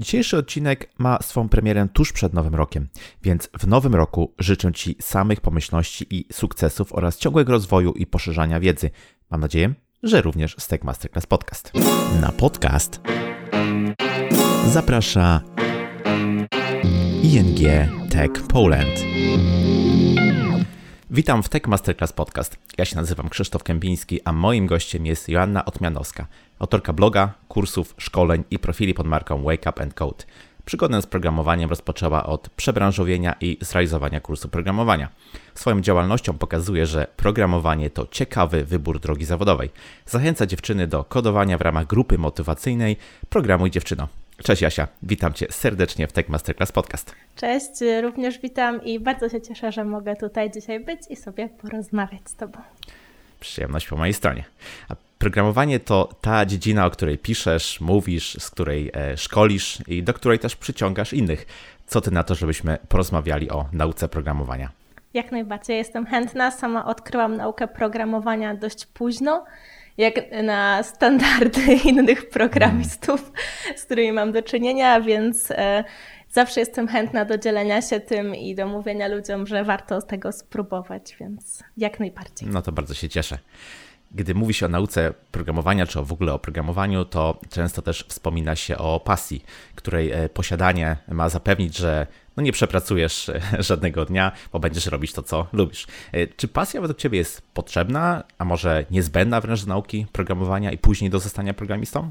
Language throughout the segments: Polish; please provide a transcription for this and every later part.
Dzisiejszy odcinek ma swą premierę tuż przed Nowym Rokiem, więc w Nowym Roku życzę Ci samych pomyślności i sukcesów oraz ciągłego rozwoju i poszerzania wiedzy. Mam nadzieję, że również Tech Masterclass Podcast. Na podcast zaprasza ING Tech Poland. Witam w Tech Masterclass Podcast. Ja się nazywam Krzysztof Kępiński, a moim gościem jest Joanna Otmianowska, autorka bloga, kursów, szkoleń i profili pod marką Wake Up and Code. Przygodę z programowaniem rozpoczęła od przebranżowienia i zrealizowania kursu programowania. Swoją działalnością pokazuje, że programowanie to ciekawy wybór drogi zawodowej. Zachęca dziewczyny do kodowania w ramach grupy motywacyjnej Programuj Dziewczyno. Cześć Jasia, witam Cię serdecznie w Tech Masterclass Podcast. Cześć, również witam i bardzo się cieszę, że mogę tutaj dzisiaj być i sobie porozmawiać z Tobą. Przyjemność po mojej stronie. A programowanie to ta dziedzina, o której piszesz, mówisz, z której e, szkolisz i do której też przyciągasz innych. Co Ty na to, żebyśmy porozmawiali o nauce programowania? Jak najbardziej, jestem chętna. Sama odkryłam naukę programowania dość późno jak na standardy innych programistów, z którymi mam do czynienia, więc e, zawsze jestem chętna do dzielenia się tym i do mówienia ludziom, że warto z tego spróbować, więc jak najbardziej. No to bardzo się cieszę. Gdy mówi się o nauce programowania, czy w ogóle o programowaniu, to często też wspomina się o pasji, której e, posiadanie ma zapewnić, że no nie przepracujesz e, żadnego dnia, bo będziesz robić to, co lubisz. E, czy pasja według Ciebie jest potrzebna, a może niezbędna wręcz do nauki programowania i później do zostania programistą?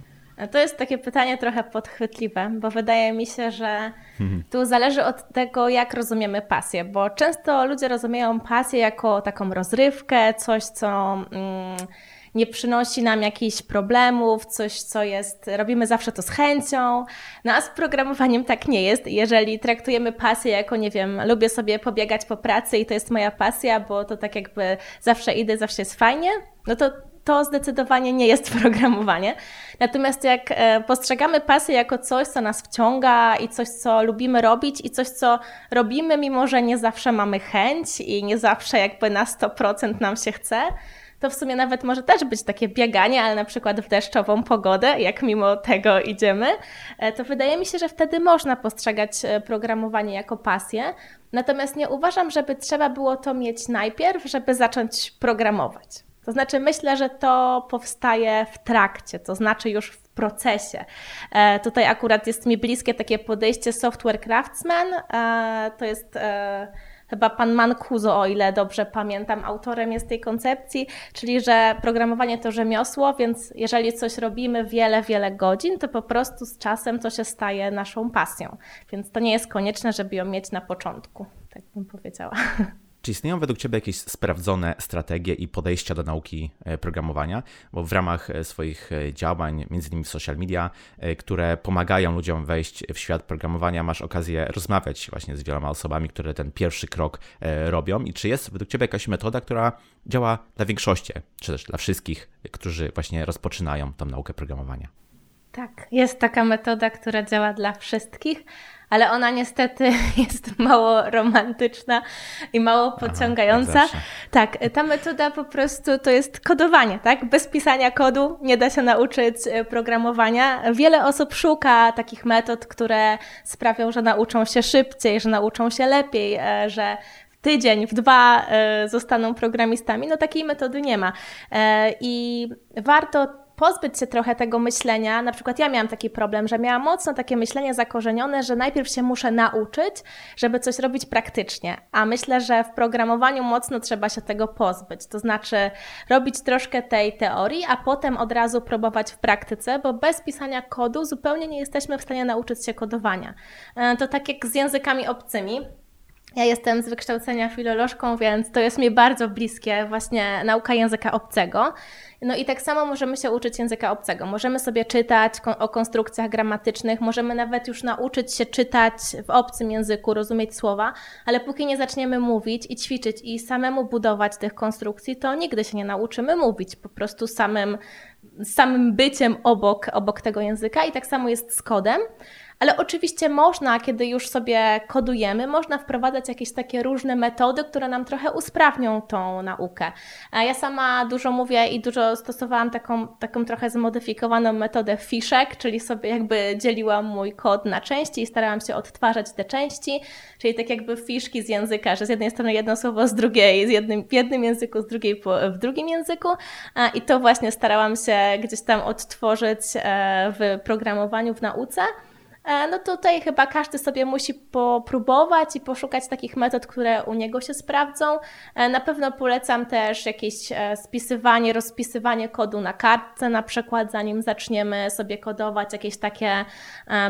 To jest takie pytanie trochę podchwytliwe, bo wydaje mi się, że tu zależy od tego, jak rozumiemy pasję, bo często ludzie rozumieją pasję jako taką rozrywkę, coś, co. Mm, nie przynosi nam jakichś problemów, coś, co jest, robimy zawsze to z chęcią. No a z programowaniem tak nie jest. Jeżeli traktujemy pasję jako, nie wiem, lubię sobie pobiegać po pracy i to jest moja pasja, bo to tak jakby zawsze idę, zawsze jest fajnie, no to to zdecydowanie nie jest programowanie. Natomiast jak e, postrzegamy pasję jako coś, co nas wciąga i coś, co lubimy robić i coś, co robimy, mimo że nie zawsze mamy chęć i nie zawsze jakby na 100% nam się chce, to w sumie nawet może też być takie bieganie, ale na przykład w deszczową pogodę, jak mimo tego idziemy, e, to wydaje mi się, że wtedy można postrzegać e, programowanie jako pasję. Natomiast nie uważam, żeby trzeba było to mieć najpierw, żeby zacząć programować. To znaczy, myślę, że to powstaje w trakcie, to znaczy już w procesie. E, tutaj akurat jest mi bliskie takie podejście software craftsman. E, to jest e, chyba pan Mancuso, o ile dobrze pamiętam, autorem jest tej koncepcji, czyli że programowanie to rzemiosło, więc jeżeli coś robimy wiele, wiele godzin, to po prostu z czasem to się staje naszą pasją. Więc to nie jest konieczne, żeby ją mieć na początku, tak bym powiedziała. Czy istnieją według Ciebie jakieś sprawdzone strategie i podejścia do nauki e, programowania? Bo w ramach e, swoich e, działań, między innymi w social media, które pomagają ludziom wejść w świat programowania, masz okazję rozmawiać właśnie z wieloma osobami, które ten pierwszy krok robią. I czy jest według Ciebie jakaś metoda, która działa dla większości, czy też dla wszystkich, którzy właśnie rozpoczynają tą naukę programowania? Tak, jest taka metoda, która działa dla wszystkich, ale ona niestety jest mało romantyczna i mało pociągająca. Aha, tak, ta metoda po prostu to jest kodowanie, tak? Bez pisania kodu nie da się nauczyć e, programowania. Wiele osób szuka takich metod, które sprawią, że nauczą się szybciej, że nauczą się lepiej, e, że tydzień, w dwa e, zostaną programistami, no takiej metody nie ma. I warto pozbyć się trochę tego myślenia. Na przykład ja miałam taki problem, że miałam mocno takie myślenie zakorzenione, że najpierw się muszę nauczyć, żeby coś robić praktycznie. A myślę, że w programowaniu mocno trzeba się tego pozbyć. To znaczy robić troszkę tej teorii, a potem od razu próbować w praktyce, bo bez pisania kodu zupełnie nie jesteśmy w stanie nauczyć się kodowania. E, to tak jak z językami obcymi. Ja jestem z wykształcenia filolożką, więc to jest mi bardzo bliskie właśnie nauka języka obcego. No i tak samo możemy się uczyć języka obcego. Możemy sobie czytać o konstrukcjach gramatycznych, możemy nawet już nauczyć się czytać w obcym języku, rozumieć słowa, ale póki nie zaczniemy mówić i ćwiczyć i samemu budować tych konstrukcji, to nigdy się nie nauczymy mówić. Po prostu samym, samym byciem obok, obok tego języka i tak samo jest z kodem. Ale oczywiście można, kiedy już sobie kodujemy, można wprowadzać jakieś takie różne metody, które nam trochę usprawnią tą naukę. Ja sama dużo mówię i dużo stosowałam taką, taką trochę zmodyfikowaną metodę fiszek, czyli sobie jakby dzieliłam mój kod na części i starałam się odtwarzać te części, czyli tak jakby fiszki z języka, że z jednej strony jedno słowo z drugiej, z jednym, w jednym języku, z drugiej w drugim języku i to właśnie starałam się gdzieś tam odtworzyć e, w programowaniu, w nauce. E, no tutaj chyba każdy sobie musi popróbować i poszukać takich metod, które u niego się sprawdzą. E, na pewno polecam też jakieś spisywanie, rozpisywanie kodu na kartce, na przykład, zanim zaczniemy sobie kodować jakieś takie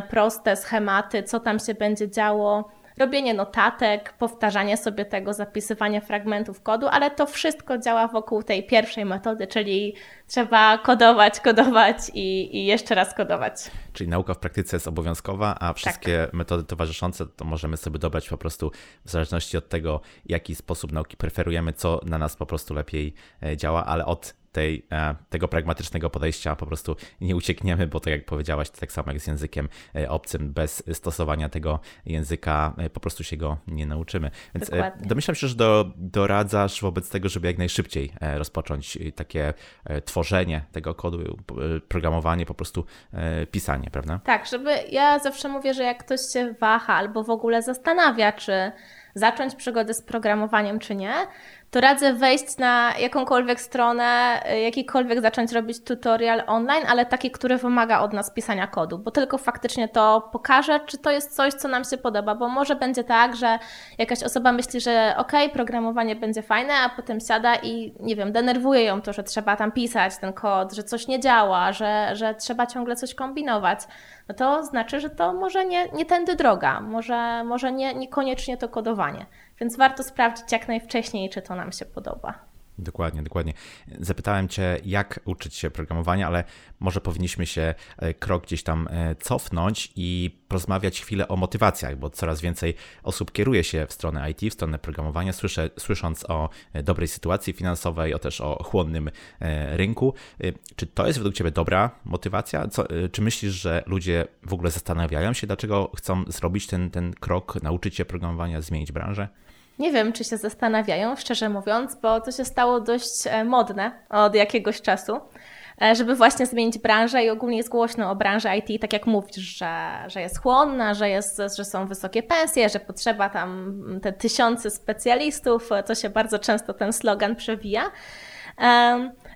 proste schematy, co tam się będzie działo robienie notatek, powtarzanie sobie tego, zapisywanie fragmentów kodu, ale to wszystko działa wokół tej pierwszej metody, czyli trzeba kodować, kodować i, i jeszcze raz kodować. Czyli nauka w praktyce jest obowiązkowa, a wszystkie tak. metody towarzyszące to możemy sobie dobrać po prostu w zależności od tego, jaki sposób nauki preferujemy, co na nas po prostu lepiej e, działa, ale od tej, e, tego pragmatycznego podejścia po prostu nie uciekniemy, bo to jak powiedziałaś, to tak samo jak z językiem e, obcym, bez stosowania tego języka po prostu się go nie nauczymy. Więc Dokładnie. domyślam się, że do, doradzasz wobec tego, żeby jak najszybciej rozpocząć takie tworzenie tego kodu, programowanie, po prostu pisanie, prawda? Tak, żeby ja zawsze mówię, że jak ktoś się waha albo w ogóle zastanawia, czy zacząć przygodę z programowaniem, czy nie, to radzę wejść na jakąkolwiek stronę, y, jakikolwiek zacząć robić tutorial online, ale taki, który wymaga od nas pisania kodu, bo tylko faktycznie to pokaże, czy to jest coś, co nam się podoba, bo może będzie tak, że jakaś osoba myśli, że ok, programowanie będzie fajne, a potem siada i nie wiem, denerwuje ją to, że trzeba tam pisać ten kod, że coś nie działa, że, że trzeba ciągle coś kombinować. No to znaczy, że to może nie, nie tędy droga, może, może nie, niekoniecznie to kodowanie. Więc warto sprawdzić jak najwcześniej, czy to nam się podoba. Dokładnie, dokładnie. Zapytałem Cię, jak uczyć się programowania, ale może powinniśmy się e, krok gdzieś tam e, cofnąć i porozmawiać chwilę o motywacjach, bo coraz więcej osób kieruje się w stronę IT, w stronę programowania, słyszę, słysząc o e, dobrej sytuacji finansowej, o też o chłonnym rynku. Czy to jest według Ciebie dobra motywacja? Co, czy myślisz, że ludzie w ogóle zastanawiają się, dlaczego chcą zrobić ten, ten krok, nauczyć się programowania, zmienić branżę? Nie wiem, czy się zastanawiają, szczerze mówiąc, bo to się stało dość e, modne od jakiegoś czasu, e, żeby właśnie zmienić branżę i ogólnie jest głośno o branży IT, tak jak mówisz, że, że jest chłonna, że, jest, że są wysokie pensje, że potrzeba tam te tysiące specjalistów, to się bardzo często ten slogan przewija.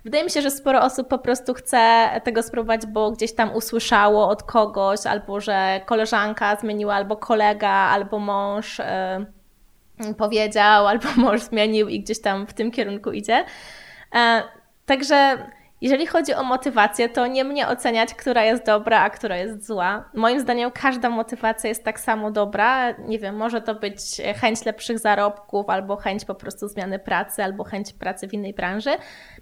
Wydaje mi się, że sporo osób po prostu chce tego spróbować, bo gdzieś tam usłyszało od kogoś, albo że koleżanka zmieniła, albo kolega, albo mąż e, powiedział, albo mąż zmienił i gdzieś tam w tym kierunku idzie. E, także jeżeli chodzi o motywację, to nie mnie oceniać, która jest dobra, a która jest zła. Moim zdaniem każda motywacja jest tak samo dobra. Nie wiem, może to być chęć lepszych zarobków, albo chęć po prostu zmiany pracy, albo chęć pracy w innej branży.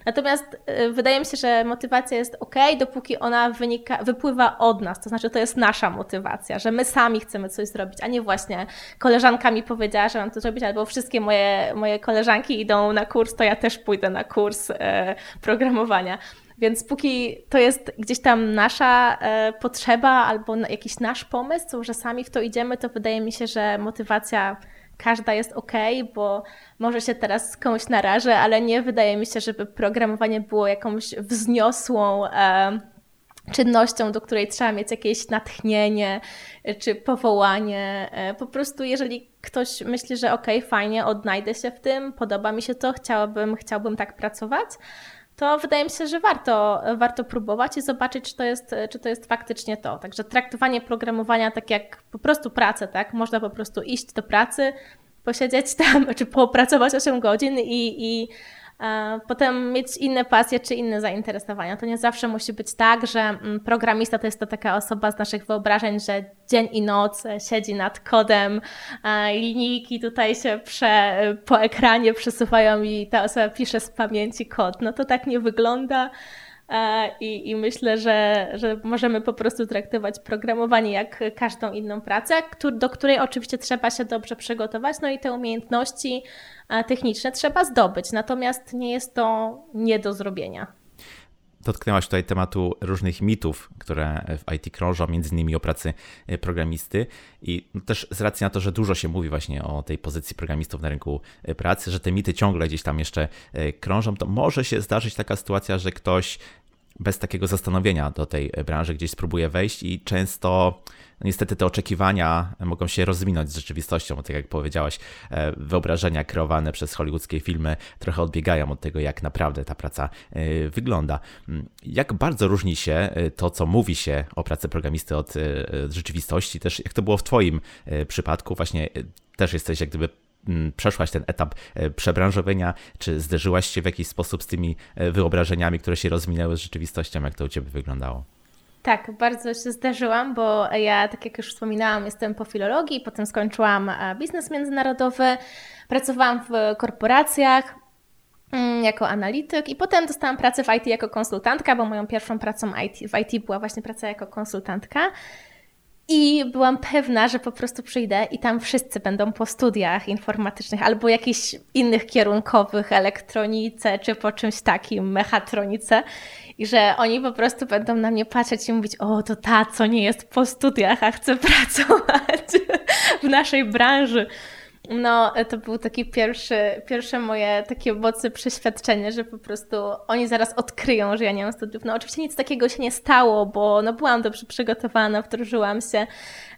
Natomiast y, wydaje mi się, że motywacja jest ok, dopóki ona wynika, wypływa od nas, to znaczy to jest nasza motywacja, że my sami chcemy coś zrobić, a nie właśnie koleżanka mi powiedziała, że mam to zrobić, albo wszystkie moje, moje koleżanki idą na kurs, to ja też pójdę na kurs e, programowania. Więc póki to jest gdzieś tam nasza e, potrzeba albo jakiś nasz pomysł, że sami w to idziemy, to wydaje mi się, że motywacja każda jest ok, bo może się teraz komuś narażę, ale nie wydaje mi się, żeby programowanie było jakąś wzniosłą e, czynnością, do której trzeba mieć jakieś natchnienie czy powołanie. E, po prostu, jeżeli ktoś myśli, że ok, fajnie, odnajdę się w tym, podoba mi się to, chciałabym, chciałbym tak pracować, to wydaje mi się, że warto, warto próbować i zobaczyć, czy to, jest, czy to jest faktycznie to. Także traktowanie programowania tak jak po prostu pracę, tak? Można po prostu iść do pracy, posiedzieć tam, czy popracować 8 godzin i, i potem mieć inne pasje czy inne zainteresowania. To nie zawsze musi być tak, że mm, programista to jest to taka osoba z naszych wyobrażeń, że dzień i noc siedzi nad kodem, linijki tutaj się prze, po ekranie przesuwają i ta osoba pisze z pamięci kod. No to tak nie wygląda. I, I, myślę, że, że możemy po prostu traktować programowanie jak każdą inną pracę, do której oczywiście trzeba się dobrze przygotować, no i te umiejętności techniczne trzeba zdobyć, natomiast nie jest to nie do zrobienia. dotknęłaś tutaj tematu różnych mitów, które w IT krążą, między innymi o pracy programisty i też z racji na to, że dużo się mówi właśnie o tej pozycji programistów na rynku pracy, że te mity ciągle gdzieś tam jeszcze krążą, to może się zdarzyć taka sytuacja, że ktoś bez takiego zastanowienia do tej branży gdzieś spróbuje wejść i często no niestety te oczekiwania mogą się rozwinąć z rzeczywistością, tak jak powiedziałaś, e, wyobrażenia kreowane przez hollywoodzkie filmy trochę odbiegają od tego, jak naprawdę ta praca e, wygląda. Mm, jak bardzo różni się e, to, co mówi się o pracy programisty od rzeczywistości, też jak to było w Twoim przypadku, właśnie też jesteś jak gdyby przeszłaś ten etap e, przebranżowienia, czy zderzyłaś się w jakiś sposób z tymi e, wyobrażeniami, które się rozminęły z rzeczywistością, jak to u Ciebie wyglądało? Tak, bardzo się zdarzyłam, bo ja, tak jak już wspominałam, jestem po filologii, potem skończyłam e, biznes międzynarodowy, pracowałam w korporacjach, mm, jako analityk i potem dostałam pracę w IT jako konsultantka, bo moją pierwszą pracą IT, w IT była właśnie praca jako konsultantka. I byłam pewna, że po prostu przyjdę i tam wszyscy będą po studiach informatycznych albo jakichś innych kierunkowych, elektronice czy po czymś takim, mechatronice. I że oni po prostu będą na mnie patrzeć i mówić: O, to ta, co nie jest po studiach, a chce pracować w naszej branży. No, to był taki pierwszy, pierwsze moje takie mocne przeświadczenie, że po prostu oni zaraz odkryją, że ja nie mam studiów. No oczywiście nic takiego się nie stało, bo no, byłam dobrze przygotowana, wdrożyłam się.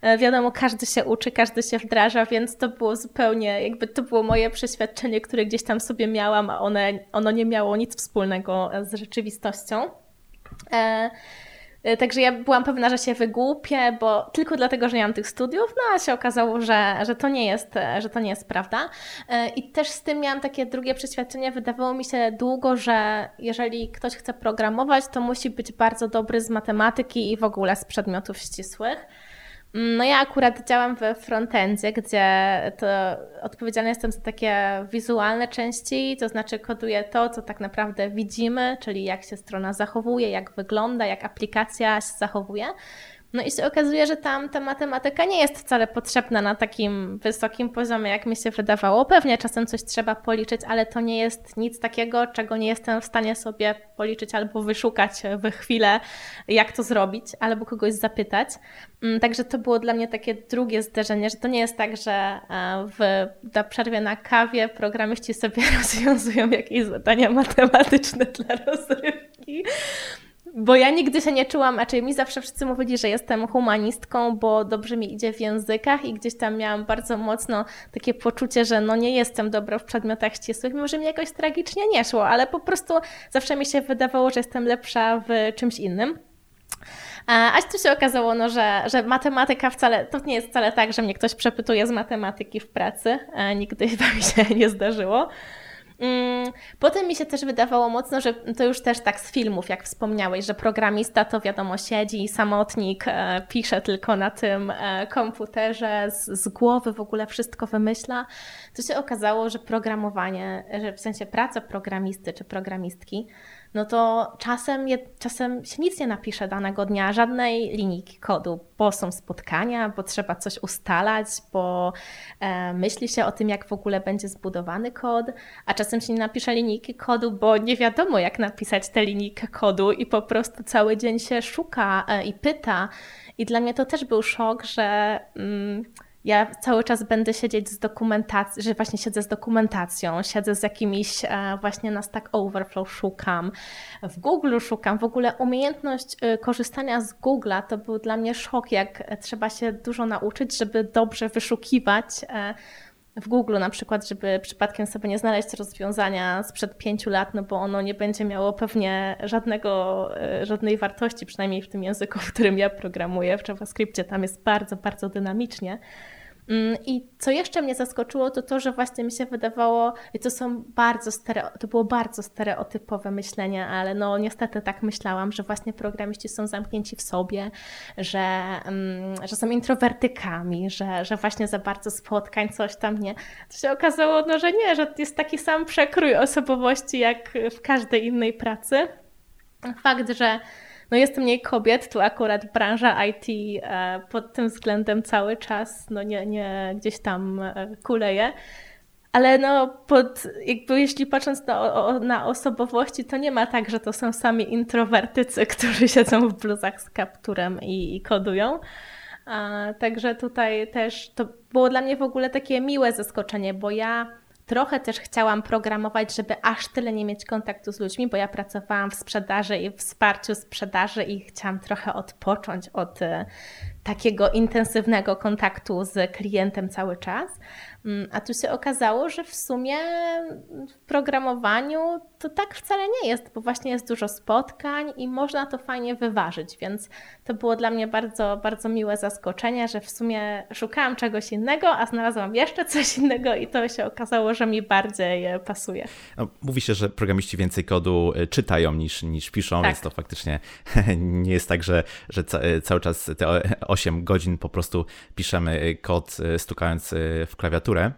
E, wiadomo, każdy się uczy, każdy się wdraża, więc to było zupełnie, jakby to było moje przeświadczenie, które gdzieś tam sobie miałam, a one, ono nie miało nic wspólnego z rzeczywistością. E także ja byłam pewna, że się wygłupię, bo tylko dlatego, że nie mam tych studiów, no a się okazało, że, że, to, nie jest, e, że to nie jest prawda. E, I też z tym miałam takie drugie przeświadczenie, wydawało mi się długo, że jeżeli ktoś chce programować, to musi być bardzo dobry z matematyki i w ogóle z przedmiotów ścisłych. No ja akurat działam w frontendzie, gdzie to odpowiedzialna jestem za takie wizualne części, to znaczy koduję to, co tak naprawdę widzimy, czyli jak się strona zachowuje, jak wygląda, jak aplikacja się zachowuje. No i się okazuje, że tam ta matematyka nie jest wcale potrzebna na takim wysokim poziomie, jak mi się wydawało. Pewnie czasem coś trzeba policzyć, ale to nie jest nic takiego, czego nie jestem w stanie sobie policzyć albo wyszukać w chwilę, jak to zrobić, albo kogoś zapytać. Mm, także to było dla mnie takie drugie zderzenie, że to nie jest tak, że e, w, na przerwie na kawie programiści sobie rozwiązują jakieś zadania matematyczne dla rozrywki bo ja nigdy się nie czułam, raczej mi zawsze wszyscy mówili, że jestem humanistką, bo dobrze mi idzie w językach i gdzieś tam miałam bardzo mocno takie poczucie, że no nie jestem dobra w przedmiotach ścisłych, mimo że mi jakoś tragicznie nie szło, ale po prostu zawsze mi się wydawało, że jestem lepsza w czymś innym. A tu się okazało, no, że, że matematyka wcale, to nie jest wcale tak, że mnie ktoś przepytuje z matematyki w pracy. Nigdy chyba mi się nie zdarzyło. Mm, potem mi się też wydawało mocno, że to już też tak z filmów, jak wspomniałeś, że programista to wiadomo siedzi, samotnik, e, pisze tylko na tym e, komputerze, z, z, głowy w ogóle wszystko wymyśla. To się okazało, że programowanie, że w sensie praca programisty czy programistki no to czasem, czasem się nic nie napisze danego dnia, żadnej linijki kodu, bo są spotkania, bo trzeba coś ustalać, bo e, myśli się o tym, jak w ogóle będzie zbudowany kod, a czasem się nie napisze linijki kodu, bo nie wiadomo, jak napisać tę linijkę kodu i po prostu cały dzień się szuka e, i pyta. I dla mnie to też był szok, że. Mm, ja cały czas będę siedzieć z dokumentacją, że właśnie siedzę z dokumentacją, siedzę z jakimiś e, właśnie na Stack Overflow szukam, w Google szukam. W ogóle umiejętność e, korzystania z Google'a to był dla mnie szok, jak trzeba się dużo nauczyć, żeby dobrze wyszukiwać e, w Google na przykład, żeby przypadkiem sobie nie znaleźć rozwiązania sprzed pięciu lat, no bo ono nie będzie miało pewnie żadnego, żadnej wartości, przynajmniej w tym języku, w którym ja programuję, w JavaScriptie. Tam jest bardzo, bardzo dynamicznie. Mm, I co jeszcze mnie zaskoczyło, to to, że właśnie mi się wydawało, i to są bardzo stereo, to było bardzo stereotypowe myślenie, ale no niestety tak myślałam, że właśnie programiści są zamknięci w sobie, że, um, że są introwertykami, że, że właśnie za bardzo spotkań coś tam nie. To się okazało, no, że nie, że jest taki sam przekrój osobowości jak w każdej innej pracy. Fakt, że no jest mniej kobiet, tu akurat branża IT e, pod tym względem cały czas no nie, nie gdzieś tam e, kuleje. ale no pod, jakby jeśli patrząc na, na osobowości, to nie ma tak, że to są sami introwertycy, którzy siedzą w bluzach z kapturem i, i kodują. A, także tutaj też to było dla mnie w ogóle takie miłe zaskoczenie, bo ja trochę też chciałam programować, żeby aż tyle nie mieć kontaktu z ludźmi, bo ja pracowałam w sprzedaży i w wsparciu sprzedaży i chciałam trochę odpocząć od e, takiego intensywnego kontaktu z klientem cały czas. Mm, a tu się okazało, że w sumie w programowaniu to tak wcale nie jest, bo właśnie jest dużo spotkań i można to fajnie wyważyć, więc to było dla mnie bardzo, bardzo miłe zaskoczenie, że w sumie szukałam czegoś innego, a znalazłam jeszcze coś innego i to się okazało, że mi bardziej pasuje. No, mówi się, że programiści więcej kodu y, czytają niż, niż piszą, tak. więc to faktycznie nie jest tak, że, że cały czas te 8 godzin po prostu piszemy y, kod y, stukając w klawiaturę.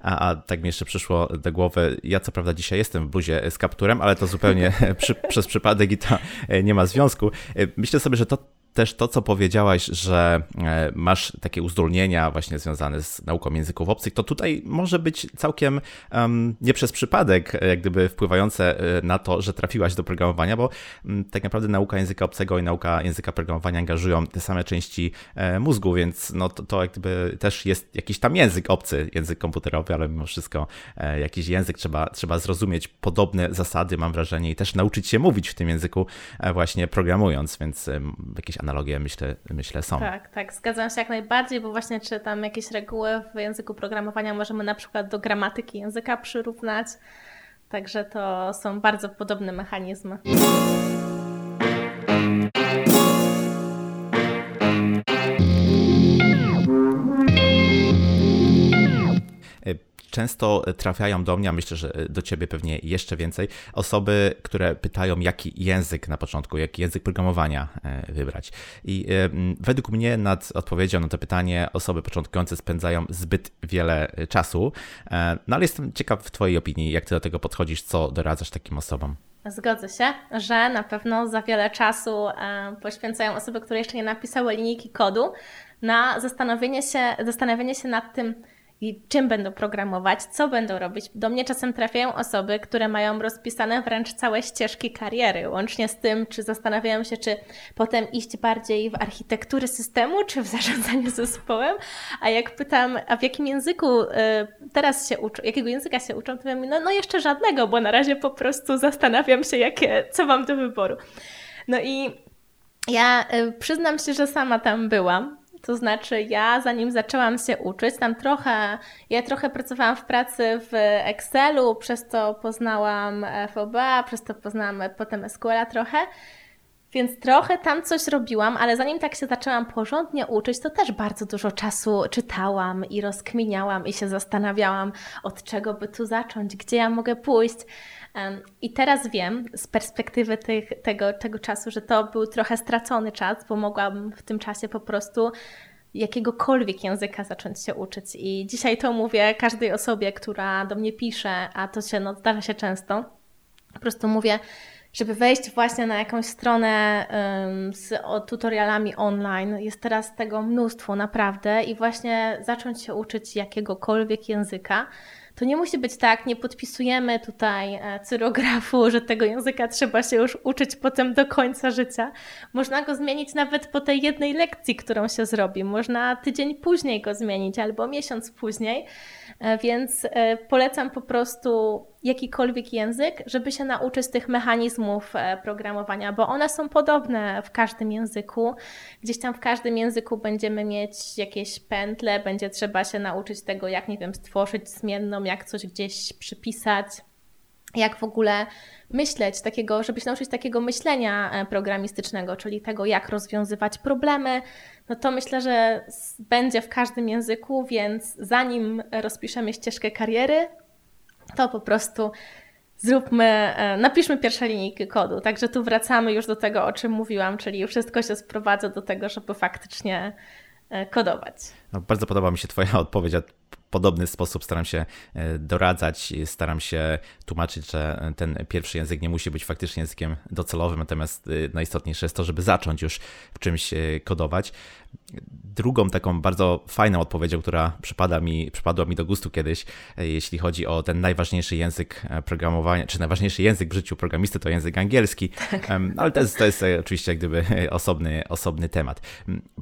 A, a tak mi jeszcze przyszło do głowy, ja co prawda dzisiaj jestem w bluzie z kapturem, ale to zupełnie przy, przez przypadek i to nie ma związku. Myślę sobie, że to też to, co powiedziałaś, że e, masz takie uzdolnienia właśnie związane z nauką języków obcych, to tutaj może być całkiem nie przez przypadek, e, jak gdyby wpływające e, na to, że trafiłaś do programowania, bo tak naprawdę nauka języka obcego i nauka języka programowania angażują te same części mózgu, więc no to, to jak gdyby też jest jakiś tam język obcy, język komputerowy, ale mimo wszystko jakiś język trzeba, trzeba zrozumieć. Podobne zasady, mam wrażenie, i też nauczyć się mówić w tym języku właśnie programując, więc jakieś analogie myślę, myślę są. Tak, tak, zgadzam się jak najbardziej, bo właśnie czy tam jakieś reguły w języku programowania możemy na przykład do gramatyki języka przyrównać, także to są bardzo podobne mechanizmy. Często trafiają do mnie, a myślę, że do ciebie pewnie jeszcze więcej, osoby, które pytają, jaki język na początku, jaki język programowania e, wybrać. I e, według mnie nad odpowiedzią na to pytanie osoby początkujące spędzają zbyt wiele czasu. E, no ale jestem ciekaw w Twojej opinii, jak Ty do tego podchodzisz, co doradzasz takim osobom. Zgodzę się, że na pewno za wiele czasu poświęcają osoby, które jeszcze nie napisały linijki kodu na zastanowienie się, zastanowienie się nad tym, i czym będą programować, co będą robić. Do mnie czasem trafiają osoby, które mają rozpisane wręcz całe ścieżki kariery, łącznie z tym, czy zastanawiają się, czy potem iść bardziej w architekturę systemu, czy w zarządzanie zespołem. A jak pytam, a w jakim języku y, teraz się uczą, jakiego języka się uczą, to mówię, no, no jeszcze żadnego, bo na razie po prostu zastanawiam się, jakie, co mam do wyboru. No i ja y, przyznam się, że sama tam byłam to znaczy, ja zanim zaczęłam się uczyć, tam trochę, ja trochę pracowałam w pracy w Excelu, przez to poznałam FOBA, przez to poznałam potem SQL-a trochę. Więc trochę tam coś robiłam, ale zanim tak się zaczęłam porządnie uczyć, to też bardzo dużo czasu czytałam i rozkminiałam i się zastanawiałam, od czego by tu zacząć, gdzie ja mogę pójść. I teraz wiem z perspektywy tych, tego, tego czasu, że to był trochę stracony czas, bo mogłam w tym czasie po prostu jakiegokolwiek języka zacząć się uczyć. I dzisiaj to mówię każdej osobie, która do mnie pisze, a to się no, zdarza się często. Po prostu mówię, żeby wejść właśnie na jakąś stronę um, z o, tutorialami online. Jest teraz tego mnóstwo naprawdę i właśnie zacząć się uczyć jakiegokolwiek języka to nie musi być tak, nie podpisujemy tutaj e, cyrografu, że tego języka trzeba się już uczyć potem do końca życia. Można go zmienić nawet po tej jednej lekcji, którą się zrobi. Można tydzień później go zmienić albo miesiąc później. E, więc e, polecam po prostu jakikolwiek język, żeby się nauczyć tych mechanizmów e, programowania, bo one są podobne w każdym języku. Gdzieś tam w każdym języku będziemy mieć jakieś pętle, będzie trzeba się nauczyć tego, jak, nie wiem, stworzyć zmienną, jak coś gdzieś przypisać, jak w ogóle myśleć, takiego, żeby się nauczyć takiego myślenia programistycznego, czyli tego, jak rozwiązywać problemy, no to myślę, że będzie w każdym języku, więc zanim rozpiszemy ścieżkę kariery, to po prostu zróbmy, e, napiszmy pierwsze linijki kodu. Także tu wracamy już do tego, o czym mówiłam, czyli wszystko się sprowadza do tego, żeby faktycznie e, kodować. No, bardzo podoba mi się Twoja odpowiedź podobny sposób staram się e, doradzać, staram się tłumaczyć, że ten pierwszy język nie musi być faktycznie językiem docelowym, natomiast e, najistotniejsze jest to, żeby zacząć już w czymś e, kodować. Drugą taką bardzo fajną odpowiedzią, która przypada mi, przypadła mi do gustu kiedyś, jeśli chodzi o ten najważniejszy język programowania, czy najważniejszy język w życiu programisty, to język angielski, tak. ale to jest, to jest oczywiście jak gdyby osobny, osobny temat.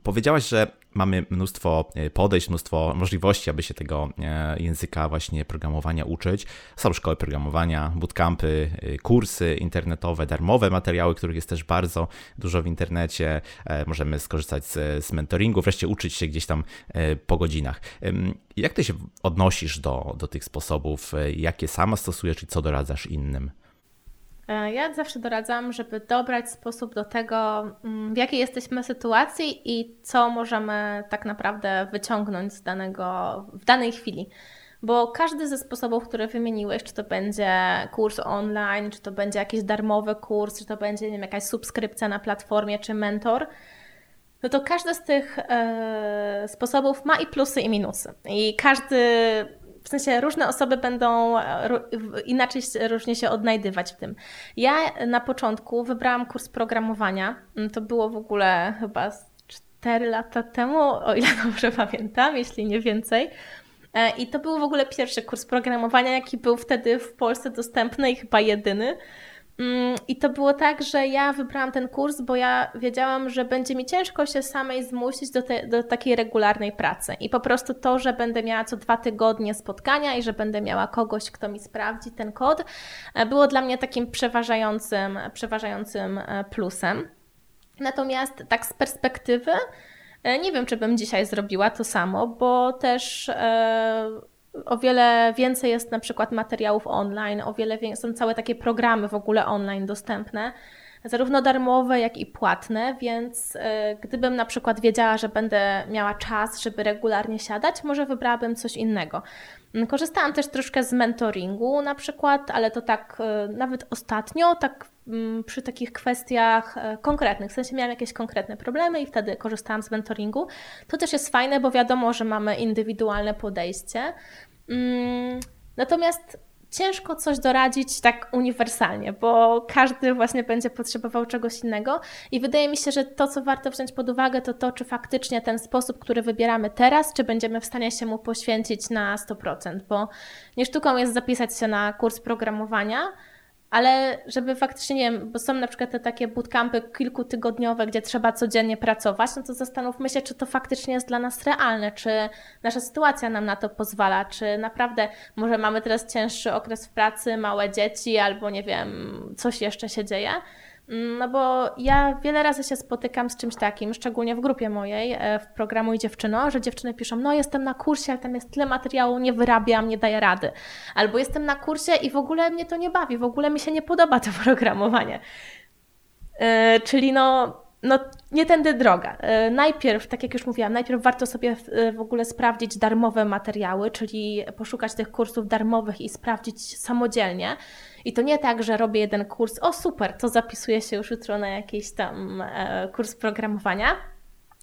Powiedziałaś, że mamy mnóstwo e, podejść, mnóstwo możliwości, aby się tego e, języka właśnie programowania uczyć. Są szkoły programowania, bootcampy, e, kursy internetowe, darmowe materiały, których jest też bardzo dużo w internecie. Możemy skorzystać z, z mentoringu, wreszcie uczyć się gdzieś tam po godzinach. Jak ty się odnosisz do, do tych sposobów? Jakie sama stosujesz i co doradzasz innym? E, ja zawsze doradzam, żeby dobrać sposób do tego, mm, w jakiej jesteśmy sytuacji i co możemy tak naprawdę wyciągnąć z danego, w danej chwili. Bo każdy ze sposobów, które wymieniłeś, czy to będzie kurs online, czy to będzie jakiś darmowy kurs, czy to będzie nie wiem, jakaś subskrypcja na platformie, czy mentor, no to każdy z tych e, sposobów ma i plusy, i minusy. I każdy w sensie różne osoby będą e, inaczej różnie się odnajdywać w tym. Ja na początku wybrałam kurs programowania. Mm, to było w ogóle chyba 4 lata temu, o ile dobrze pamiętam, jeśli nie więcej. E, I to był w ogóle pierwszy kurs programowania, jaki był wtedy w Polsce dostępny i chyba jedyny. Mm, I to było tak, że ja wybrałam ten kurs, bo ja wiedziałam, że będzie mi ciężko się samej zmusić do, te, do takiej regularnej pracy. I po prostu to, że będę miała co dwa tygodnie spotkania i że będę miała kogoś, kto mi sprawdzi ten kod, e, było dla mnie takim przeważającym, przeważającym e, plusem. Natomiast tak z perspektywy, e, nie wiem, czy bym dzisiaj zrobiła to samo, bo też o wiele więcej jest na przykład materiałów online, o wiele więcej, są całe takie programy w ogóle online dostępne, zarówno darmowe, jak i płatne, więc y, gdybym na przykład wiedziała, że będę miała czas, żeby regularnie siadać, może wybrałabym coś innego. Mm, korzystałam też troszkę z mentoringu na przykład, ale to tak y, nawet ostatnio, tak y, przy takich kwestiach y, konkretnych, w sensie miałam jakieś konkretne problemy i wtedy korzystałam z mentoringu. To też jest fajne, bo wiadomo, że mamy indywidualne podejście. Mm, natomiast ciężko coś doradzić tak uniwersalnie, bo każdy właśnie będzie potrzebował czegoś innego i wydaje mi się, że to, co warto wziąć pod uwagę, to to, czy faktycznie ten sposób, który wybieramy teraz, czy będziemy w stanie się mu poświęcić na 100%, bo nie sztuką jest zapisać się na kurs programowania, ale żeby faktycznie, nie wiem, bo są na przykład te takie bootcampy kilkutygodniowe, gdzie trzeba codziennie pracować, no to zastanówmy się, czy to faktycznie jest dla nas realne, czy nasza sytuacja nam na to pozwala, czy naprawdę może mamy teraz cięższy okres w pracy, małe dzieci, albo nie wiem, coś jeszcze się dzieje. No bo ja wiele razy się spotykam z czymś takim, szczególnie w grupie mojej, e, w programu i dziewczyno, że dziewczyny piszą, no jestem na kursie, ale tam jest tyle materiału, nie wyrabiam, nie daję rady. Albo jestem na kursie i w ogóle mnie to nie bawi, w ogóle mi się nie podoba to programowanie. Yy, czyli no no nie tędy droga. E, najpierw, tak jak już mówiłam, najpierw warto sobie w ogóle sprawdzić darmowe materiały, czyli poszukać tych kursów darmowych i sprawdzić samodzielnie. I to nie tak, że robię jeden kurs, o super, to zapisuję się już jutro na jakiś tam e, kurs programowania,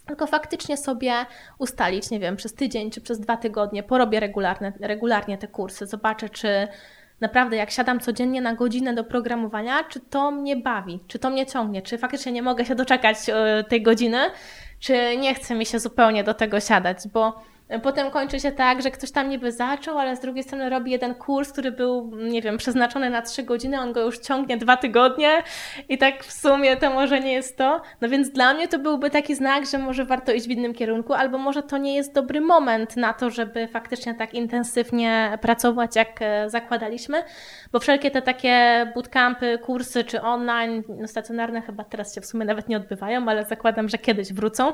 tylko faktycznie sobie ustalić, nie wiem, przez tydzień czy przez dwa tygodnie, porobię regularne, regularnie te kursy, zobaczę, czy naprawdę jak siadam codziennie na godzinę do programowania, czy to mnie bawi, czy to mnie ciągnie, czy faktycznie nie mogę się doczekać e, tej godziny, czy nie chce mi się zupełnie do tego siadać, bo Potem kończy się tak, że ktoś tam niby zaczął, ale z drugiej strony robi jeden kurs, który był, nie wiem, przeznaczony na trzy godziny, on go już ciągnie dwa tygodnie i tak w sumie to może nie jest to. No więc dla mnie to byłby taki znak, że może warto iść w innym kierunku, albo może to nie jest dobry moment na to, żeby faktycznie tak intensywnie pracować, jak e, zakładaliśmy, bo wszelkie te takie bootcampy, kursy czy online, no stacjonarne chyba teraz się w sumie nawet nie odbywają, ale zakładam, że kiedyś wrócą,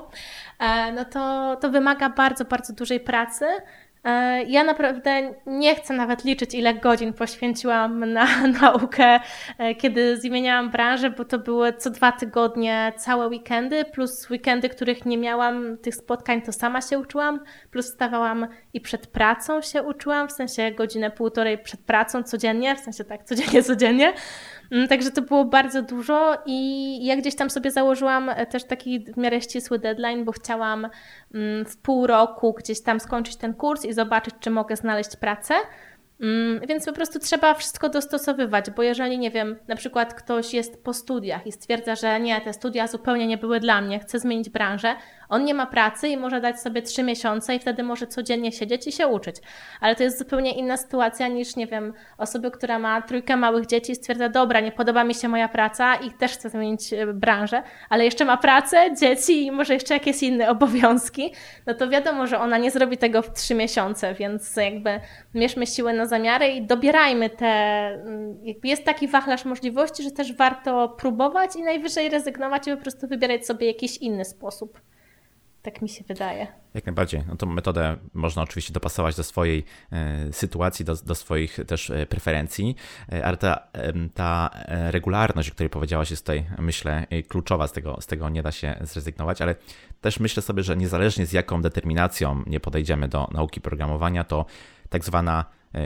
e, no to, to wymaga bardzo, bardzo dużej pracy. E, ja naprawdę nie chcę nawet liczyć, ile godzin poświęciłam na naukę, e, kiedy zmieniałam branżę, bo to były co dwa tygodnie całe weekendy, plus weekendy, których nie miałam tych spotkań, to sama się uczyłam, plus stawałam i przed pracą się uczyłam, w sensie godzinę, półtorej przed pracą codziennie, w sensie tak codziennie, codziennie. Mm, także to było bardzo dużo i ja gdzieś tam sobie założyłam e, też taki w miarę ścisły deadline, bo chciałam mm, w pół roku gdzieś tam skończyć ten kurs i zobaczyć, czy mogę znaleźć pracę. Mm, więc po prostu trzeba wszystko dostosowywać, bo jeżeli, nie wiem, na przykład ktoś jest po studiach i stwierdza, że nie, te studia zupełnie nie były dla mnie, chce zmienić branżę, on nie ma pracy i może dać sobie trzy miesiące i wtedy może codziennie siedzieć i się uczyć. Ale to jest zupełnie inna sytuacja niż, nie wiem, osoby, która ma trójkę małych dzieci i stwierdza, dobra, nie podoba mi się moja praca i też chce zmienić e, branżę, ale jeszcze ma pracę, dzieci i może jeszcze jakieś inne obowiązki, no to wiadomo, że ona nie zrobi tego w trzy miesiące, więc jakby mierzmy siłę na zamiary i dobierajmy te, mm, jakby jest taki wachlarz możliwości, że też warto próbować i najwyżej rezygnować i po prostu wybierać sobie jakiś inny sposób. Tak mi się wydaje. Jak najbardziej. No tą metodę można oczywiście dopasować do swojej e, sytuacji, do, do swoich też e, preferencji, e, ale ta, ta regularność, o której powiedziałaś, jest tutaj, myślę, kluczowa. Z tego, z tego nie da się zrezygnować, ale też myślę sobie, że niezależnie z jaką determinacją nie podejdziemy do nauki programowania, to tak zwana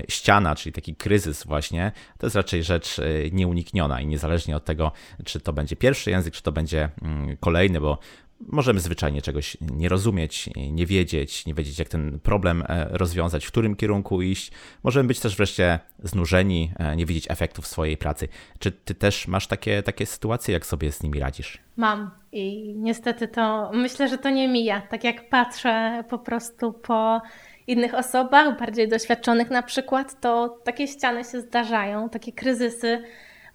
ściana, czyli taki kryzys właśnie, to jest raczej rzecz nieunikniona i niezależnie od tego, czy to będzie pierwszy język, czy to będzie mm, kolejny, bo Możemy zwyczajnie czegoś nie rozumieć, nie wiedzieć, nie wiedzieć, jak ten problem e, rozwiązać, w którym kierunku iść. Możemy być też wreszcie znużeni, e, nie widzieć efektów swojej pracy. Czy ty też masz takie, takie sytuacje, jak sobie z nimi radzisz? Mam i niestety to myślę, że to nie mija. Tak jak patrzę po prostu po innych osobach, bardziej doświadczonych na przykład, to takie ściany się zdarzają, takie kryzysy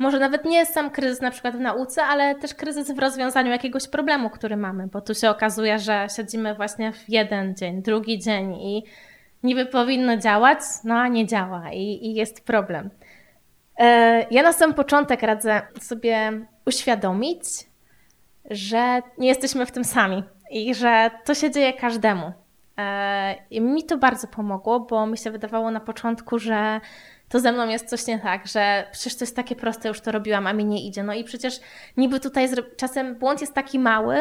może nawet nie jest sam kryzys na przykład w nauce, ale też kryzys w rozwiązaniu jakiegoś problemu, który mamy, bo tu się okazuje, że siedzimy właśnie w jeden dzień, drugi dzień i niby powinno działać, no a nie działa i, i jest problem. E, ja na sam początek radzę sobie uświadomić, że nie jesteśmy w tym sami i że to się dzieje każdemu. E, I mi to bardzo pomogło, bo mi się wydawało na początku, że to ze mną jest coś nie tak, że przecież to jest takie proste, już to robiłam, a mi nie idzie. No i przecież niby tutaj czasem błąd jest taki mały,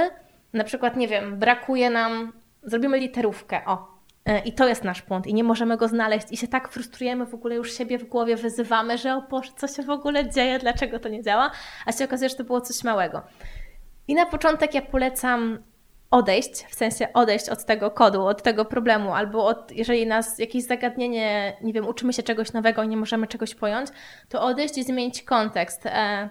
na przykład, nie wiem, brakuje nam, zrobimy literówkę, o, e, i to jest nasz błąd i nie możemy go znaleźć i się tak frustrujemy, w ogóle już siebie w głowie wyzywamy, że o Boże, co się w ogóle dzieje, dlaczego to nie działa, a się okazuje, że to było coś małego. I na początek ja polecam odejść, w sensie odejść od tego kodu, od tego problemu, albo od, jeżeli nas jakieś zagadnienie, nie wiem, uczymy się czegoś nowego i nie możemy czegoś pojąć, to odejść i zmienić kontekst. E,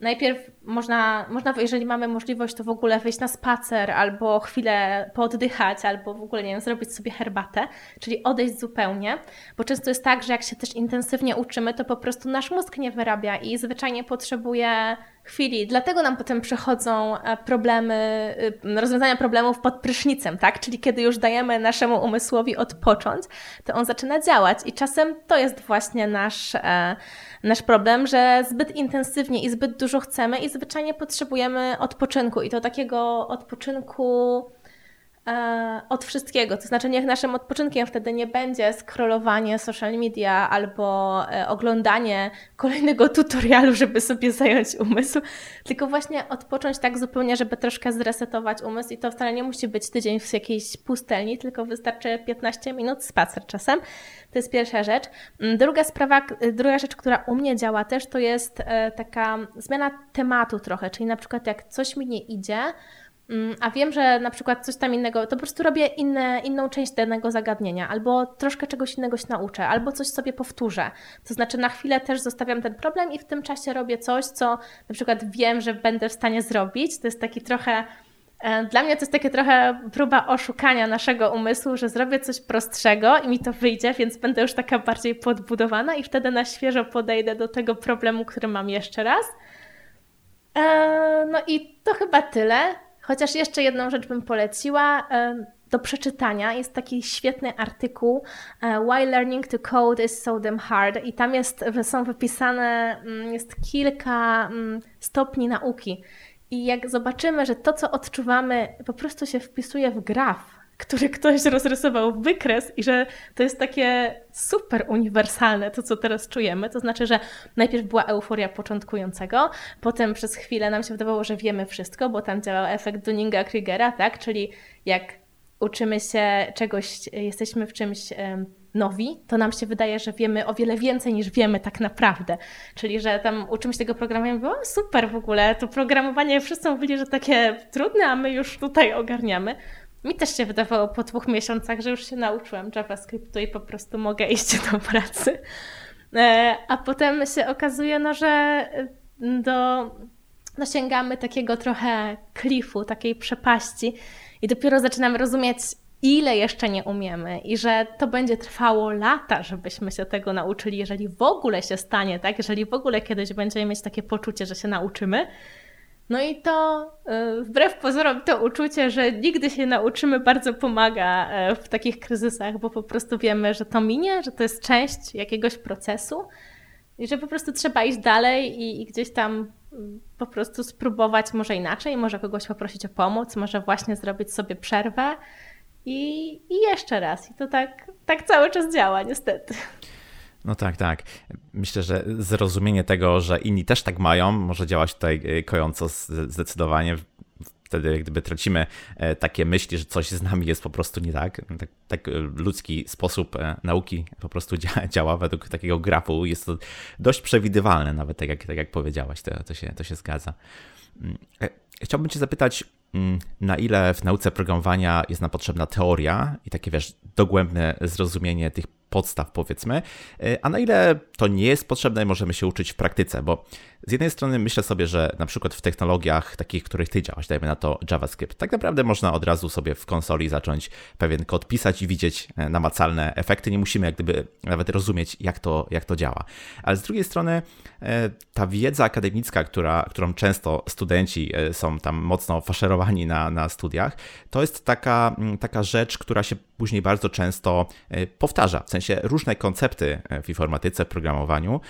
najpierw można, można, jeżeli mamy możliwość, to w ogóle wyjść na spacer, albo chwilę pooddychać, albo w ogóle, nie wiem, zrobić sobie herbatę, czyli odejść zupełnie, bo często jest tak, że jak się też intensywnie uczymy, to po prostu nasz mózg nie wyrabia i zwyczajnie potrzebuje chwili. Dlatego nam potem przychodzą e, problemy, y, rozwiązania problemów pod prysznicem, tak? Czyli kiedy już dajemy naszemu umysłowi odpocząć, to on zaczyna działać i czasem to jest właśnie nasz, e, nasz problem, że zbyt intensywnie i zbyt dużo chcemy i zwyczajnie potrzebujemy odpoczynku. I to takiego odpoczynku od wszystkiego. To znaczy, niech naszym odpoczynkiem wtedy nie będzie scrollowanie social media albo e, oglądanie kolejnego tutorialu, żeby sobie zająć umysł, tylko właśnie odpocząć tak zupełnie, żeby troszkę zresetować umysł. I to wcale nie musi być tydzień w jakiejś pustelni, tylko wystarczy 15 minut spacer czasem. To jest pierwsza rzecz. Mm, druga sprawa, druga rzecz, która u mnie działa też, to jest e, taka zmiana tematu trochę, czyli na przykład jak coś mi nie idzie, a wiem, że na przykład coś tam innego, to po prostu robię inne, inną część danego zagadnienia, albo troszkę czegoś innego się nauczę, albo coś sobie powtórzę. To znaczy na chwilę też zostawiam ten problem i w tym czasie robię coś, co na przykład wiem, że będę w stanie zrobić. To jest taki trochę. E, dla mnie to jest takie trochę próba oszukania naszego umysłu, że zrobię coś prostszego i mi to wyjdzie, więc będę już taka bardziej podbudowana i wtedy na świeżo podejdę do tego problemu, który mam jeszcze raz. E, no i to chyba tyle. Chociaż jeszcze jedną rzecz bym poleciła do przeczytania. Jest taki świetny artykuł e, Why Learning to Code is So Damn Hard i tam jest, są wypisane, mm, jest kilka mm, stopni nauki. I jak zobaczymy, że to, co odczuwamy, po prostu się wpisuje w graf, który ktoś rozrysował wykres i że to jest takie super uniwersalne, to co teraz czujemy. To znaczy, że najpierw była euforia początkującego, potem przez chwilę nam się wydawało, że wiemy wszystko, bo tam działał efekt Dunninga-Krigera, tak? Czyli jak uczymy się czegoś, jesteśmy w czymś nowi, to nam się wydaje, że wiemy o wiele więcej niż wiemy tak naprawdę. Czyli, że tam uczymy się tego programowania, było super w ogóle, to programowanie wszyscy mówili, że takie trudne, a my już tutaj ogarniamy. Mi też się wydawało po dwóch miesiącach, że już się nauczyłam JavaScriptu i po prostu mogę iść do pracy. E, a potem się okazuje, no, że do, dosięgamy takiego trochę klifu, takiej przepaści i dopiero zaczynamy rozumieć, ile jeszcze nie umiemy i że to będzie trwało lata, żebyśmy się tego nauczyli, jeżeli w ogóle się stanie, tak? Jeżeli w ogóle kiedyś będziemy mieć takie poczucie, że się nauczymy. No i to y, wbrew pozorom to uczucie, że nigdy się nauczymy, bardzo pomaga e, w takich kryzysach, bo po prostu wiemy, że to minie, że to jest część jakiegoś procesu i że po prostu trzeba iść dalej i, i gdzieś tam mm, po prostu spróbować może inaczej, może kogoś poprosić o pomoc, może właśnie zrobić sobie przerwę i, i jeszcze raz. I to tak, tak cały czas działa, niestety. No tak, tak. Myślę, że zrozumienie tego, że inni też tak mają, może działać tutaj e, kojąco zdecydowanie. Wtedy gdyby tracimy e, takie myśli, że coś z nami jest po prostu nie tak. Tak, tak ludzki sposób e, nauki po prostu działa według takiego grafu. Jest to dość przewidywalne, nawet tak jak, tak jak powiedziałaś, to, to, się, to się zgadza. Mm, chciałbym Cię zapytać, Mm, na ile w nauce programowania jest nam potrzebna teoria i takie, wiesz, dogłębne zrozumienie tych podstaw, powiedzmy, y, a na ile to nie jest potrzebne możemy się uczyć w praktyce, bo z jednej strony myślę sobie, że na przykład w technologiach takich, których ty działasz, dajmy na to JavaScript, tak naprawdę można od razu sobie w konsoli zacząć pewien kod pisać i widzieć e, namacalne efekty. Nie musimy jak gdyby nawet rozumieć, jak to, jak to działa. Ale z drugiej strony e, ta wiedza akademicka, która, którą często studenci e, są tam mocno faszerowani na, na studiach, to jest taka, taka rzecz, która się później bardzo często powtarza. W sensie różne koncepty w informatyce, w programowaniu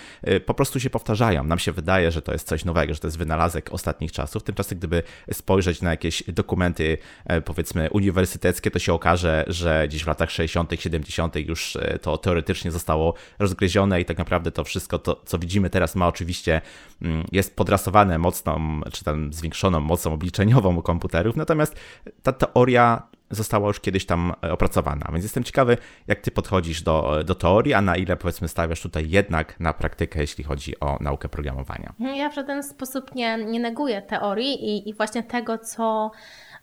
po prostu się powtarzają. Nam się wydaje, wydaje, że to jest coś nowego, że to jest wynalazek ostatnich czasów. Tymczasem, gdyby spojrzeć na jakieś dokumenty, e, powiedzmy, uniwersyteckie, to się okaże, że gdzieś w latach 60., 70. już e, to teoretycznie zostało rozgryzione i tak naprawdę to wszystko, to, co widzimy teraz, ma oczywiście, mm, jest podrasowane mocną, czy tam zwiększoną mocą obliczeniową komputerów, natomiast ta teoria została już kiedyś tam e, opracowana. Więc jestem ciekawy, jak ty podchodzisz do, do teorii, a na ile powiedzmy stawiasz tutaj jednak na praktykę, jeśli chodzi o naukę programowania. Ja w żaden sposób nie, nie neguję teorii i, i właśnie tego, co